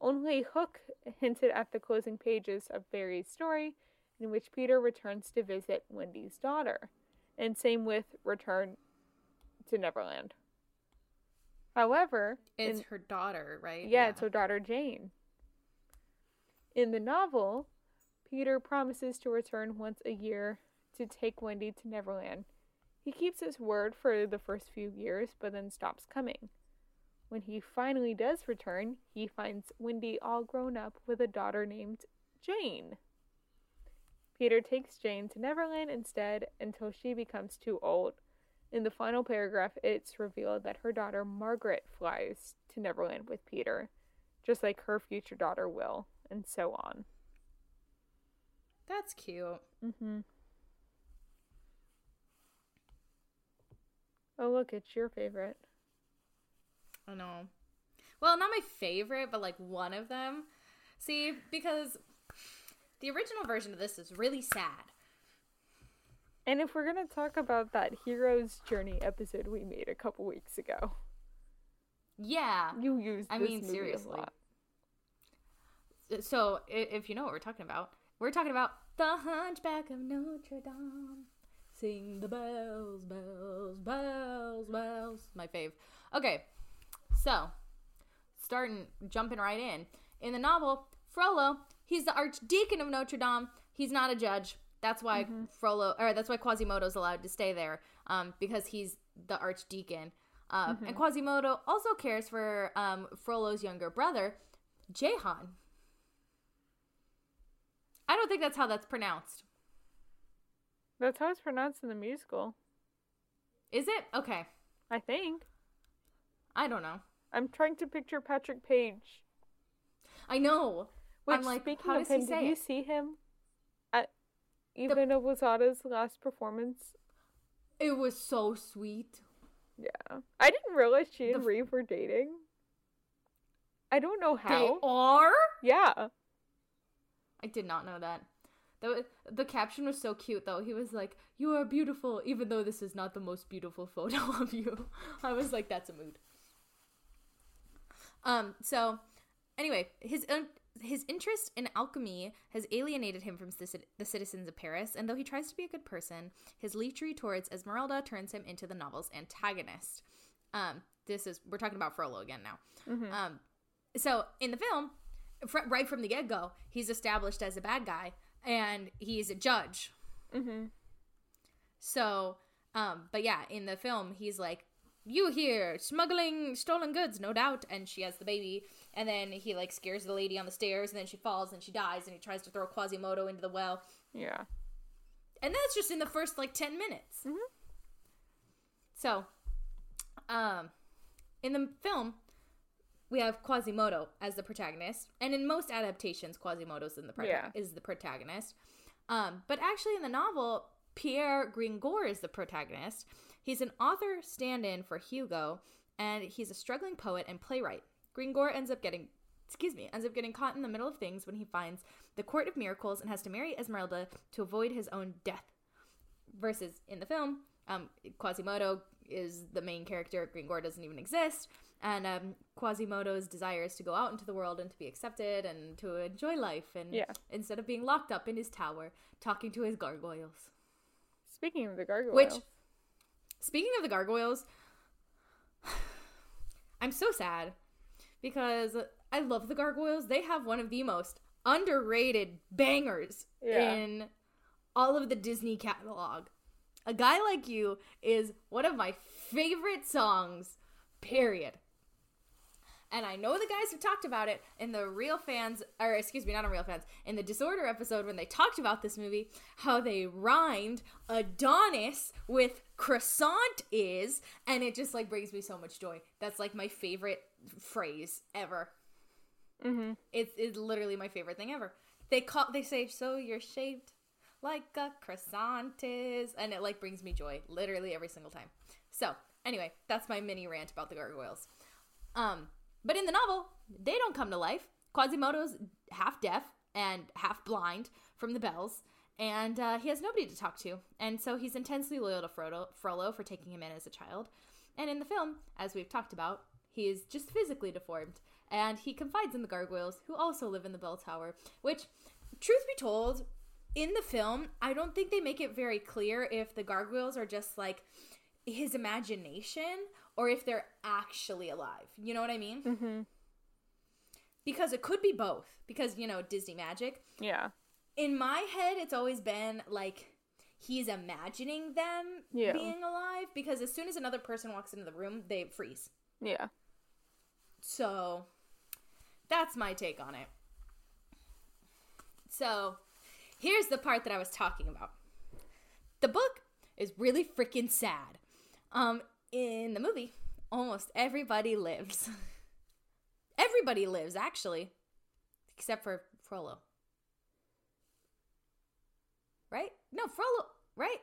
Only Hook hinted at the closing pages of Barrie's story, in which Peter returns to visit Wendy's daughter, and same with Return to Neverland. However, It's in- her daughter, right? yeah, it's her daughter Jane. In the novel, Peter promises to return once a year to take Wendy to Neverland. He keeps his word for the first few years, but then stops coming. When he finally does return, he finds Wendy all grown up with a daughter named Jane. Peter takes Jane to Neverland instead until she becomes too old. In the final paragraph, it's revealed that her daughter Margaret flies to Neverland with Peter, just like her future daughter will, and so on. That's cute. Mm-hmm. Oh, look, it's your favorite. I know. Well, not my favorite, but like one of them. See, because the original version of this is really sad. And if we're gonna talk about that hero's journey episode we made a couple weeks ago, Yeah. you used I mean, seriously. So, if you know what we're talking about, we're talking about The Hunchback of Notre Dame. Sing the bells, bells, bells, bells. My fave. Okay, so starting jumping right in. In the novel, Frollo, he's the archdeacon of Notre Dame. He's not a judge. That's why Frollo, or that's why Quasimodo's allowed to stay there, um, because he's the archdeacon. Uh, And Quasimodo also cares for um, Frollo's younger brother, Jehan. I don't think that's how that's pronounced. That's how it's pronounced in the musical. Is it? Okay. I think. I don't know. I'm trying to picture Patrick Page. I know. Which, I'm like, speaking how of him, did you it? see him at Eva Noblezada's last performance? It was so sweet. Yeah. I didn't realize she and The Reeve were dating. I don't know how. They are? Yeah. I did not know that. The, the caption was so cute though. He was like, "You are beautiful, even though this is not the most beautiful photo of you." I was like, "That's a mood." Um. So, anyway, his own his interest in alchemy has alienated him from the the citizens of Paris, and though he tries to be a good person, his leechery towards Esmeralda turns him into the novel's antagonist. Um. This is we're talking about Frollo again now. Um. So in the film, fr- right from the get go, he's established as a bad guy, and he's a judge. Mm-hmm. So, um, but yeah, in the film, he's like, "You here smuggling stolen goods, no doubt." And she has the baby, and then he like scares the lady on the stairs, and then she falls and she dies, and he tries to throw Quasimodo into the well, Yeah. and that's just in the first like ten minutes. So, um, in the film, we have Quasimodo as the protagonist, and in most adaptations, Quasimodo's in the prota- Yeah. is the protagonist. Um, but actually, in the novel, Pierre Gringoire is the protagonist. He's an author stand-in for Hugo, and he's a struggling poet and playwright. Gringoire ends up getting, excuse me, ends up getting caught in the middle of things when he finds the Court of Miracles and has to marry Esmeralda to avoid his own death. Versus in the film, um, Quasimodo is the main character. Gringoire doesn't even exist, and um, Quasimodo's desire is to go out into the world and to be accepted and to enjoy life, and Yeah. instead of being locked up in his tower talking to his gargoyles. Speaking of the gargoyles, Which, speaking of the gargoyles, I'm so sad because I love the gargoyles. They have one of the most underrated bangers Yeah. in all of the Disney catalog. A Guy Like You is one of my favorite songs, period. And I know the guys have talked about it in the real fans, or excuse me, not in real fans, in the Disorder episode when they talked about this movie, how they rhymed Adonis with croissant is, and it just like brings me so much joy. That's like my favorite phrase ever. Mhm. It's, it's literally my favorite thing ever. They call they say so you're shaped like a croissant is, and it like brings me joy literally every single time. So anyway, that's my mini rant about the gargoyles. Um, but in the novel, they don't come to life. Quasimodo's half deaf and half blind from the bells, and uh, he has nobody to talk to. And so he's intensely loyal to Frodo, Frollo for taking him in as a child. And in the film, as we've talked about, he is just physically deformed, and he confides in the gargoyles, who also live in the bell tower. Which, truth be told, in the film, I don't think they make it very clear if the gargoyles are just like his imagination or if they're actually alive. You know what I mean? Mm-hmm. Because it could be both. Because, you know, Disney magic. Yeah. In my head, it's always been like he's imagining them Yeah. being alive because as soon as another person walks into the room, they freeze. Yeah. So that's my take on it. So here's the part that I was talking about. The book is really freaking sad. Um, in the movie, almost everybody lives. everybody lives, actually, except for Frollo. Right? No, Frollo. Right?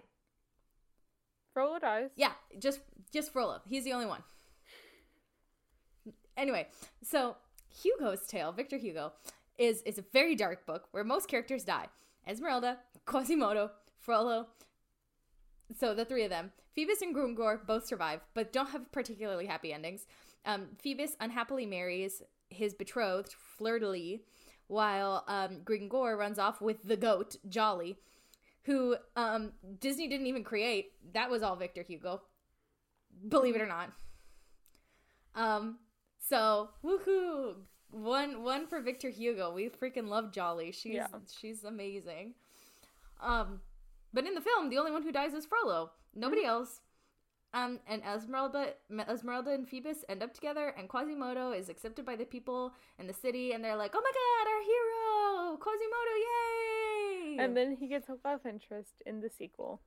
Frollo dies. Yeah, just just Frollo. He's the only one. Anyway, so Hugo's tale, Victor Hugo, is is a very dark book where most characters die. Esmeralda, Quasimodo, Frollo. So the three of them, Phoebus and Gringoire, both survive, but don't have particularly happy endings. Um, Phoebus unhappily marries his betrothed, Lis, while um, Gringoire runs off with the goat, Djali, who um, Disney didn't even create. That was all Victor Hugo. Believe it or not. Um, so, woohoo! one one for Victor Hugo. We freaking love Djali. She's Yeah. she's amazing. Um, but in the film, the only one who dies is Frollo. Nobody else. Um, and Esmeralda, Esmeralda and Phoebus end up together, and Quasimodo is accepted by the people in the city, and they're like, "Oh my God, our hero, Quasimodo! Yay!" And then he gets a love interest in the sequel.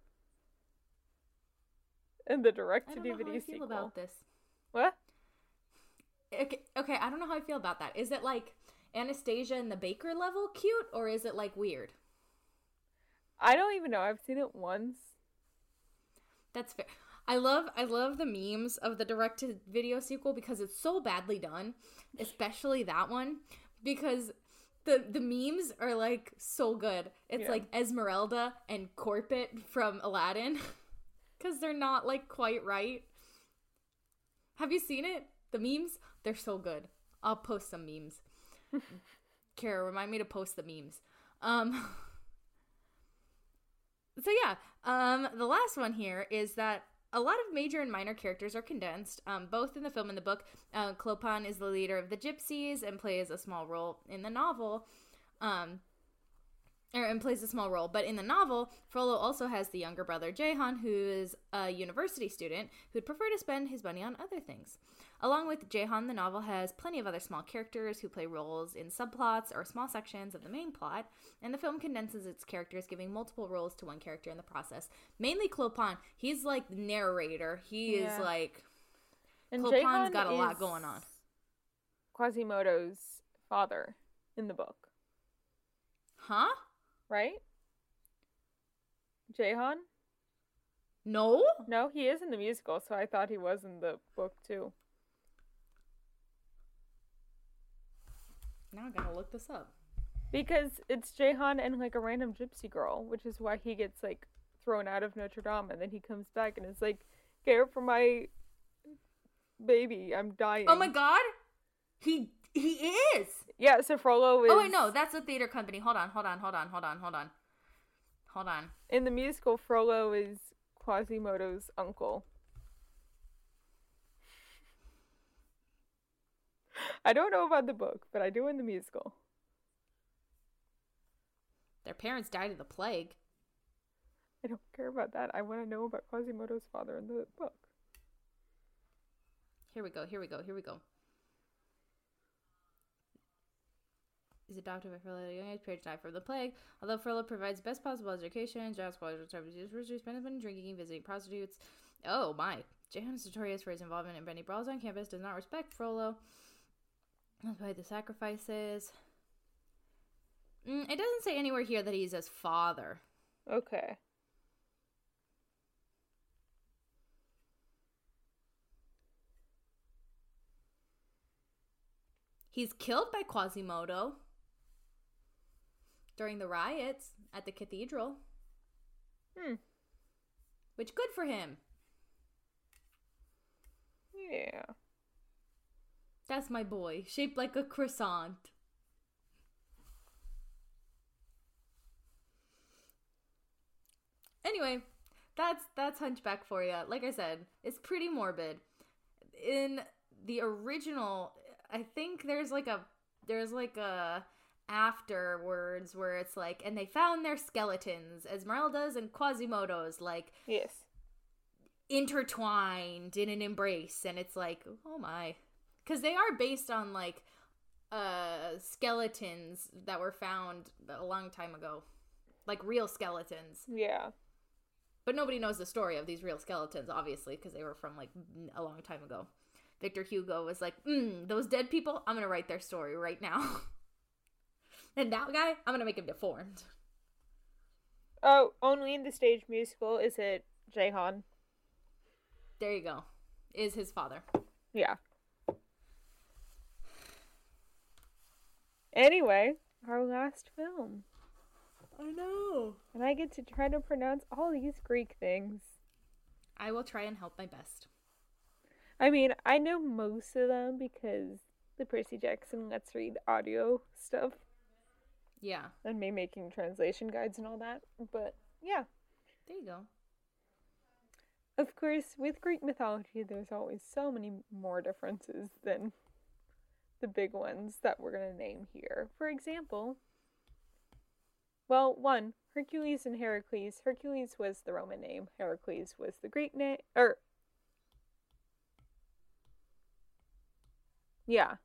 In the direct to don't know how I feel about this. What? Okay, okay, I don't know how I feel about that. Is it like Anastasia and the Baker level cute, or is it like weird? I don't even know. I've seen it once. That's fair. I love I love the memes of the direct to video sequel because it's so badly done, especially that one because the the memes are like so good. It's Yeah. like Esmeralda and Corpet from Aladdin cuz they're not like quite right. Have you seen it? The memes? They're so good. I'll post some memes. Kara, remind me to post the memes. Um so yeah, um, the last one here is that a lot of major and minor characters are condensed, um, both in the film and the book. Uh, Clopin is the leader of the gypsies and plays a small role in the novel. Um, or, and plays a small role, but in the novel, Frollo also has the younger brother Jehan, who is a university student who'd prefer to spend his money on other things. Along with Jehan, the novel has plenty of other small characters who play roles in subplots or small sections of the main plot, and the film condenses its characters, giving multiple roles to one character in the process. Mainly Clopin. He's like the narrator. He is like And Clopin's got a lot going on. Quasimodo's father in the book, Huh? right? Jahan? No? No, he is in the musical, so I thought he was in the book too. Now I gotta look this up. Because it's Jahan and like a random gypsy girl, which is why he gets like thrown out of Notre Dame and then he comes back and is like, care for my baby, I'm dying. Oh my god! He he is! Yeah, so Frollo is Oh wait, no, that's a theater company. Hold on, hold on, hold on, hold on, hold on. Hold on. in the musical Frollo is Quasimodo's uncle. I don't know about the book, but I do in the musical. Their parents died of the plague. I don't care about that. I want to know about Quasimodo's father in the book. Here we go, here we go, here we go. Is adopted by Frollo at a young age, parents died from the plague. Although Frollo provides best possible education, Giles Squadron services his first spends money drinking, visiting prostitutes. Oh my. Jahan is notorious for his involvement in many brawls on campus, does not respect Frollo. Despite the sacrifices. Mm, it doesn't say anywhere here that he's his father. Okay. He's killed by Quasimodo during the riots at the cathedral. Hmm. Which good for him. Yeah. That's my boy, shaped like a croissant. Anyway, that's that's Hunchback for you. Like I said, it's pretty morbid. In the original, I think there's like a there's like a afterwards where it's like and they found their skeletons, Esmeralda's and Quasimodo's like Yes. intertwined in an embrace and it's like oh my because they are based on like uh skeletons that were found a long time ago. Like real skeletons. Yeah. but nobody knows the story of these real skeletons obviously because they were from like a long time ago. Victor hugo was like mm, those dead people i'm gonna write their story right now. And that guy i'm gonna make him deformed. Oh, only in the stage musical is it jehan there you go. Is his father. Yeah. Anyway, our last film. i know And I get to try to pronounce all these Greek things. i will try and help my best I mean, I know most of them because the Percy Jackson Let's Read audio stuff yeah and me making translation guides and all that. But yeah, there you go of course, with Greek mythology, there's always so many more differences than the big ones that we're going to name here. For example, well, one, Hercules and Heracles. Hercules was the Roman name, Heracles was the Greek name, or Yeah.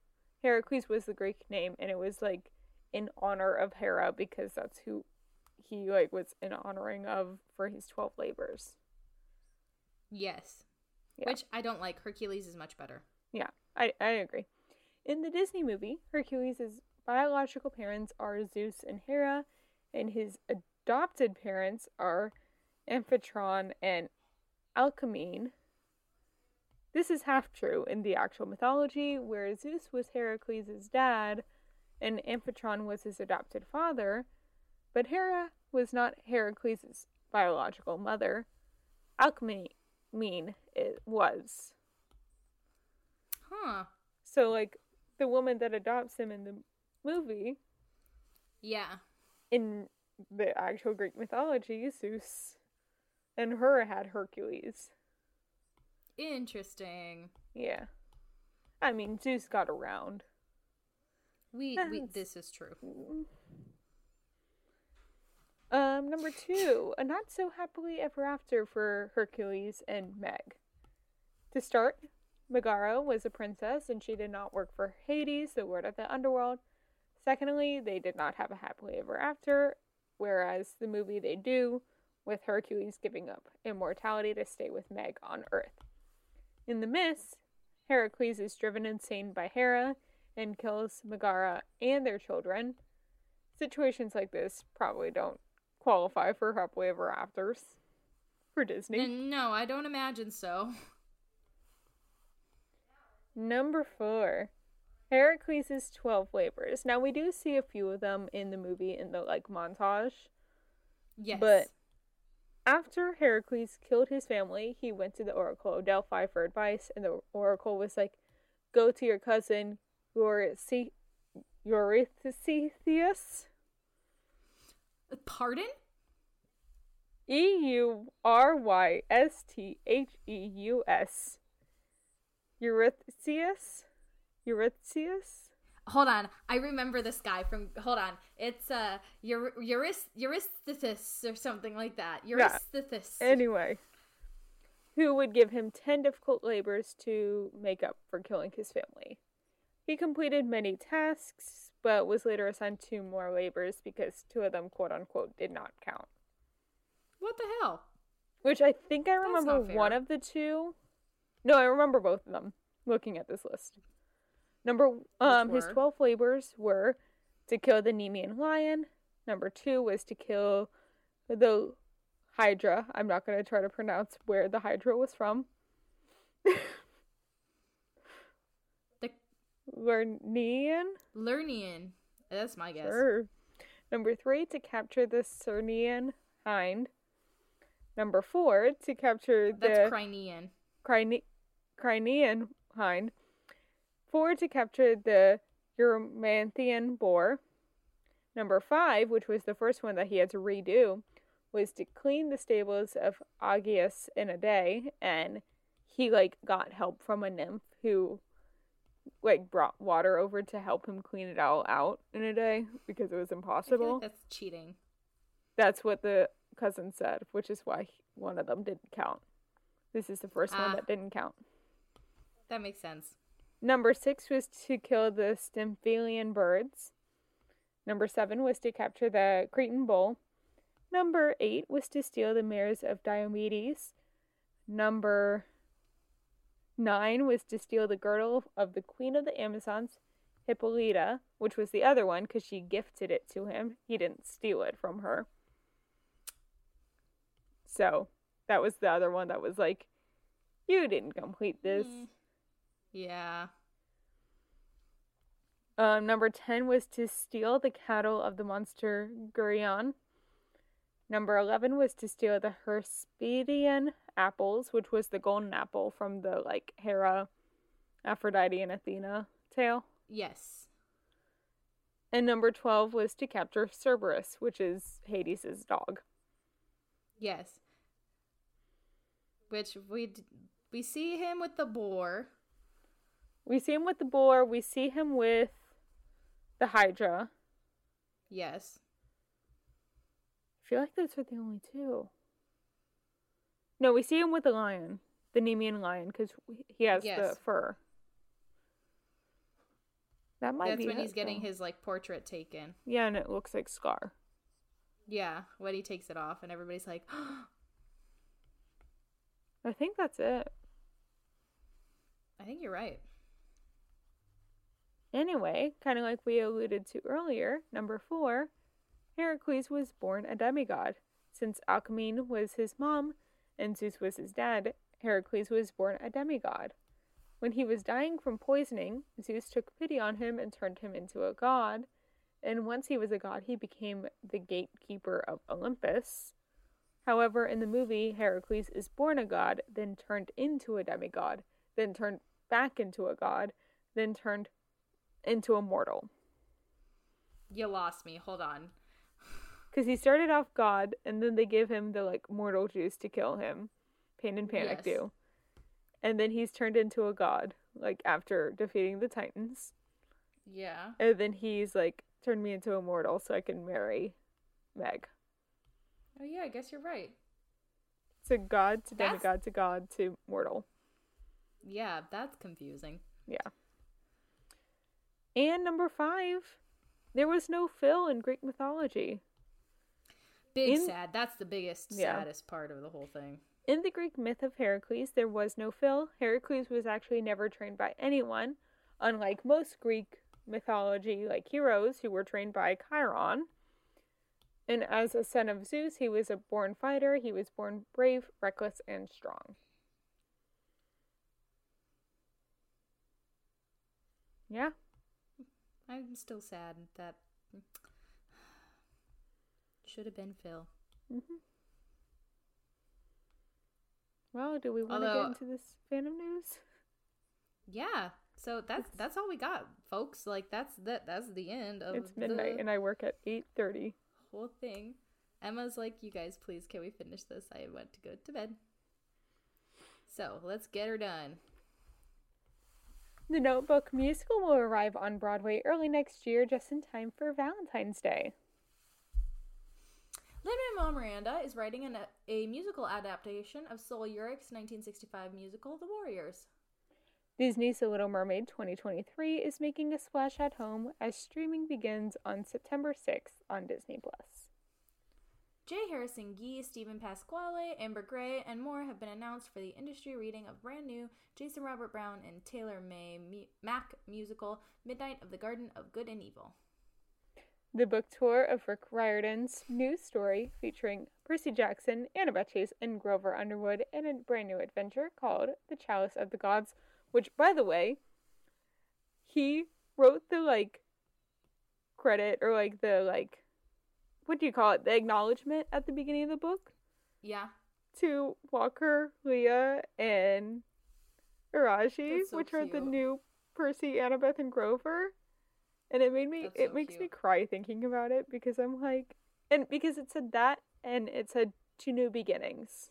Heracles was the Greek name and it was like in honor of Hera because that's who he like was in honoring of for his 12 labors. Yes. Yeah. Which I don't like. Hercules is much better. Yeah, I, I agree. In the Disney movie, Hercules' biological parents are Zeus and Hera, and his adopted parents are Amphitryon and Alcmene. This is half true in the actual mythology, where Zeus was Heracles' dad and Amphitryon was his adopted father, but Hera was not Heracles' biological mother. Alcmene it was. Huh. So like the woman that adopts him in the movie Yeah. in the actual Greek mythology, Zeus and her had Hercules. Interesting. Yeah. I mean, Zeus got around. We, we this is true. Um, number two, a not so happily ever after for Hercules and Meg. To start, Megara was a princess and she did not work for Hades, the lord of the underworld. Secondly, they did not have a happily ever after, whereas the movie they do, with Hercules giving up immortality to stay with Meg on Earth. In the myths, Heracles is driven insane by Hera and kills Megara and their children. Situations like this probably don't qualify for happily ever afters for Disney. No, I don't imagine so. Number four, Heracles' 12 labors. Now, we do see a few of them in the movie in the like montage. Yes. But after Heracles killed his family, he went to the Oracle of Delphi for advice, and the Oracle was like, Go to your cousin, Eurythe- Eurystheus. Pardon? E U R Y S T H E U S. Eurystheus? Eurystheus? Hold on. I remember this guy from Hold on. It's uh Eur- Eurys Eurystheus or something like that. Yeah. Eurystheus. Anyway, who would give him 10 difficult labors to make up for killing his family. He completed many tasks, but was later assigned two more labors because two of them, quote unquote, did not count. what the hell? Which I think I remember one of the two. No, I remember both of them looking at this list. Number um his 12 labors were to kill the Nemean lion. Number 2 was to kill the Hydra. I'm not going to try to pronounce where the Hydra was from. The Lernean? Lernian. That's my guess. Sure. Number 3 to capture the Cernian hind. Number 4 to capture the That's Crinean. Crine- Crinean hind. Four to capture the Erymanthian boar. Number five, which was the first one that he had to redo, was to clean the stables of Augeas in a day, and he like got help from a nymph who like brought water over to help him clean it all out in a day because it was impossible. like that's cheating. That's what the cousin said, which is why one of them didn't count. This is the first Ah. one that didn't count. That makes sense. Number six was to kill the Stymphalian birds. Number seven was to capture the Cretan bull. Number eight was to steal the mares of Diomedes. Number nine was to steal the girdle of the queen of the Amazons, Hippolyta, which was the other one because she gifted it to him. He didn't steal it from her. So that was the other one that was like, you didn't complete this. Mm. Yeah. Um, number 10 was to steal the cattle of the monster Geryon. Number 11 was to steal the Herspidian apples, which was the golden apple from the, like, Hera, Aphrodite, and Athena tale. Yes. And number 12 was to capture Cerberus, which is Hades' dog. Yes. Which we we see him with the boar. We see him with the boar. We see him with the Hydra. Yes. I feel like those are the only two. No, we see him with the lion, the Nemean lion, because he has the Yes. fur. That might That's be when he's getting though. his like portrait taken. Yeah, and it looks like Scar. Yeah, when he takes it off and everybody's like, I think that's it. I think you're right. Anyway, kind of like we alluded to earlier, number four, Heracles was born a demigod. Since Alcmene was his mom and Zeus was his dad, Heracles was born a demigod. When he was dying from poisoning, Zeus took pity on him and turned him into a god. And once he was a god, he became the gatekeeper of Olympus. However, in the movie, Heracles is born a god, then turned into a demigod, then turned back into a god, then turned into a mortal. You lost me. Hold on. Because he started off God, and then they give him the like mortal juice to kill him. Pain and Panic Yes. do. And then he's turned into a god, like after defeating the Titans. Yeah. And then he's like, turned me into a mortal so I can marry Meg. Oh yeah, I guess you're right. So god to That's- demigod to god to mortal. Yeah, that's confusing. Yeah. And number five, there was no Phil in Greek mythology. Big In- sad. That's the biggest, Yeah. saddest part of the whole thing. In the Greek myth of Heracles, there was no Phil. Heracles was actually never trained by anyone, unlike most Greek mythology like heroes who were trained by Chiron. And as a son of Zeus, he was a born fighter. He was born brave, reckless, and strong. Yeah. I'm still sad that should have been Phil. hmm Well, do we want to get into this Phantom news? Yeah. So that's that's all we got, folks. Like that's that that's the end of It's midnight, and I work at eight thirty. whole thing. Emma's like, "You guys, please, can we finish this? I want to go to bed." So let's get her done. The Notebook musical will arrive on Broadway early next year, just in time for Valentine's Day. Lin-Manuel Miranda is writing an, a musical adaptation of Sol Yurick's 1965 musical, The Warriors. Disney's The Little Mermaid 2023 is making a splash at home as streaming begins on September 6th on Disney Plus. J. Harrison Ghee, Steven Pasquale, Amber Gray, and more have been announced for the industry reading of brand new Jason Robert Brown and Taylor May mu- Mac musical Midnight of the Garden of Good and Evil. The book tour of Rick Riordan's new story featuring Percy Jackson, Annabeth Chase, and Grover Underwood in a brand new adventure called The Chalice of the Gods, which, by the way, he wrote the like credit or like the like what do you call it? The acknowledgement at the beginning of the book Yeah, to Walker, Leah, and Iraji, so which are the new Percy, Annabeth, and Grover. And it made me That's it so makes me cry thinking about it because I'm like and because it said that and it said to new beginnings.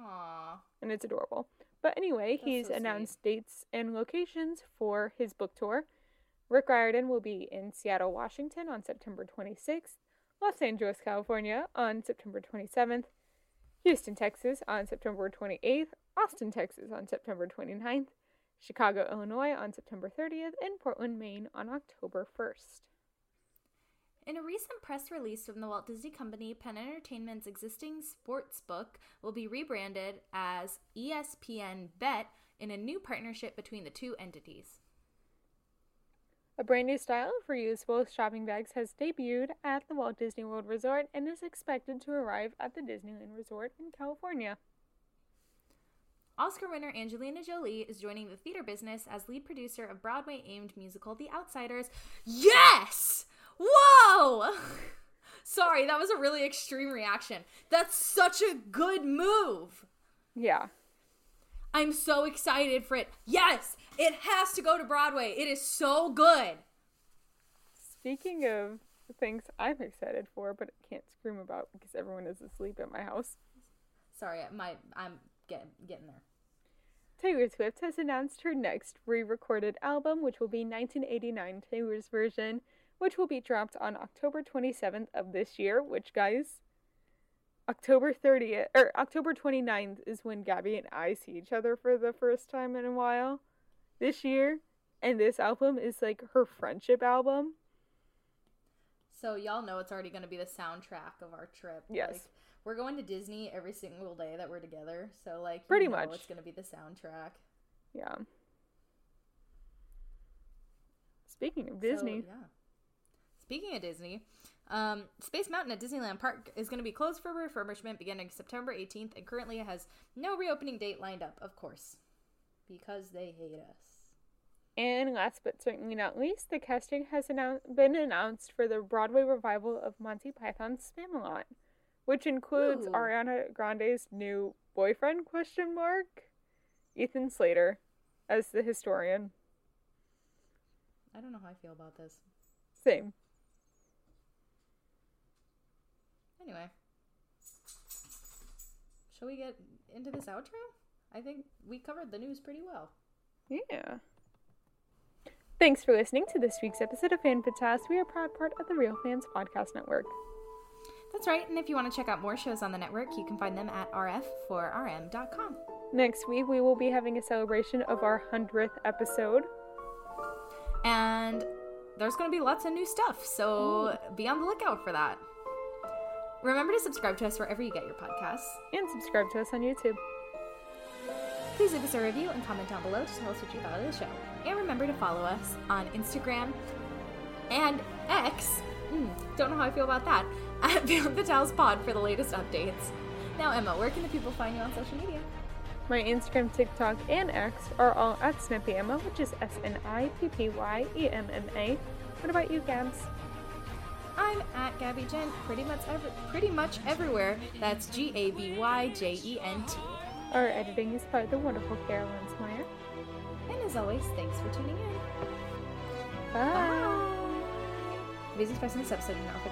Aww. And it's adorable. But anyway, That's he's so sweet. announced dates and locations for his book tour. Rick Riordan will be in Seattle, Washington on September 26th, Los Angeles, California on September 27th, Houston, Texas on September 28th, Austin, Texas on September 29th, Chicago, Illinois on September 30th, and Portland, Maine on October 1st. In a recent press release from the Walt Disney Company, Penn Entertainment's existing sports book will be rebranded as ESPN Bet in a new partnership between the two entities. A brand new style of reusable shopping bags has debuted at the Walt Disney World Resort and is expected to arrive at the Disneyland Resort in California. Oscar winner Angelina Jolie is joining the theater business as lead producer of Broadway aimed musical The Outsiders. Yes! Whoa! Sorry, that was a really extreme reaction. That's such a good move. Yeah. I'm so excited for it. Yes, it has to go to Broadway. It is so good. Speaking of things I'm excited for, but can't scream about because everyone is asleep at my house. Sorry, my I'm getting getting there. Taylor Swift has announced her next re recorded album, which will be 1989 Taylor's version, which will be dropped on October 27th of this year, which, guys, October 30th, or October 29th is when Gaby and I see each other for the first time in a while this year. And this album is like her friendship album. So y'all know it's already going to be the soundtrack of our trip. Yes. Like, we're going to Disney every single day that we're together. So like Pretty know much. it's going to be the soundtrack. Yeah. Speaking of So, Disney, yeah. Speaking of Disney, um, Space Mountain at Disneyland Park is going to be closed for refurbishment beginning September 18th and currently has no reopening date lined up, of course, because they hate us. And last but certainly not least, the casting has annou- been announced for the Broadway revival of Monty Python's Spamalot, which includes Ooh. Ariana Grande's new boyfriend question mark, Ethan Slater, as the historian. I don't know how I feel about this. Same. Anyway, shall we get into this outro? I think we covered the news pretty well. Yeah. Thanks for listening to this week's episode of Fan Fantastic. We are a proud part of the Real Fans Podcast Network. That's right, and if you want to check out more shows on the network, you can find them at rf4rm.com. Next week, we will be having a celebration of our 100th episode. And there's going to be lots of new stuff, so be on the lookout for that. Remember to subscribe to us wherever you get your podcasts. And subscribe to us on YouTube. Please leave us a review and comment down below to tell us what you thought of the show. And remember to follow us on Instagram and X. Mm, don't know how I feel about that. At Beyond the Towels Pod for the latest updates. Now, Emma, where can the people find you on social media? My Instagram, TikTok, and X are all at Snippy Emma, which is S N I P P Y E M M A. What about you, Gabs? I'm at Gaby Jent, pretty much every, pretty much everywhere. That's G A B Y J E N T. Our editing is by the wonderful Carolyn Smyer. And as always, thanks for tuning in. Bye. Bye. Views expressed in this episode not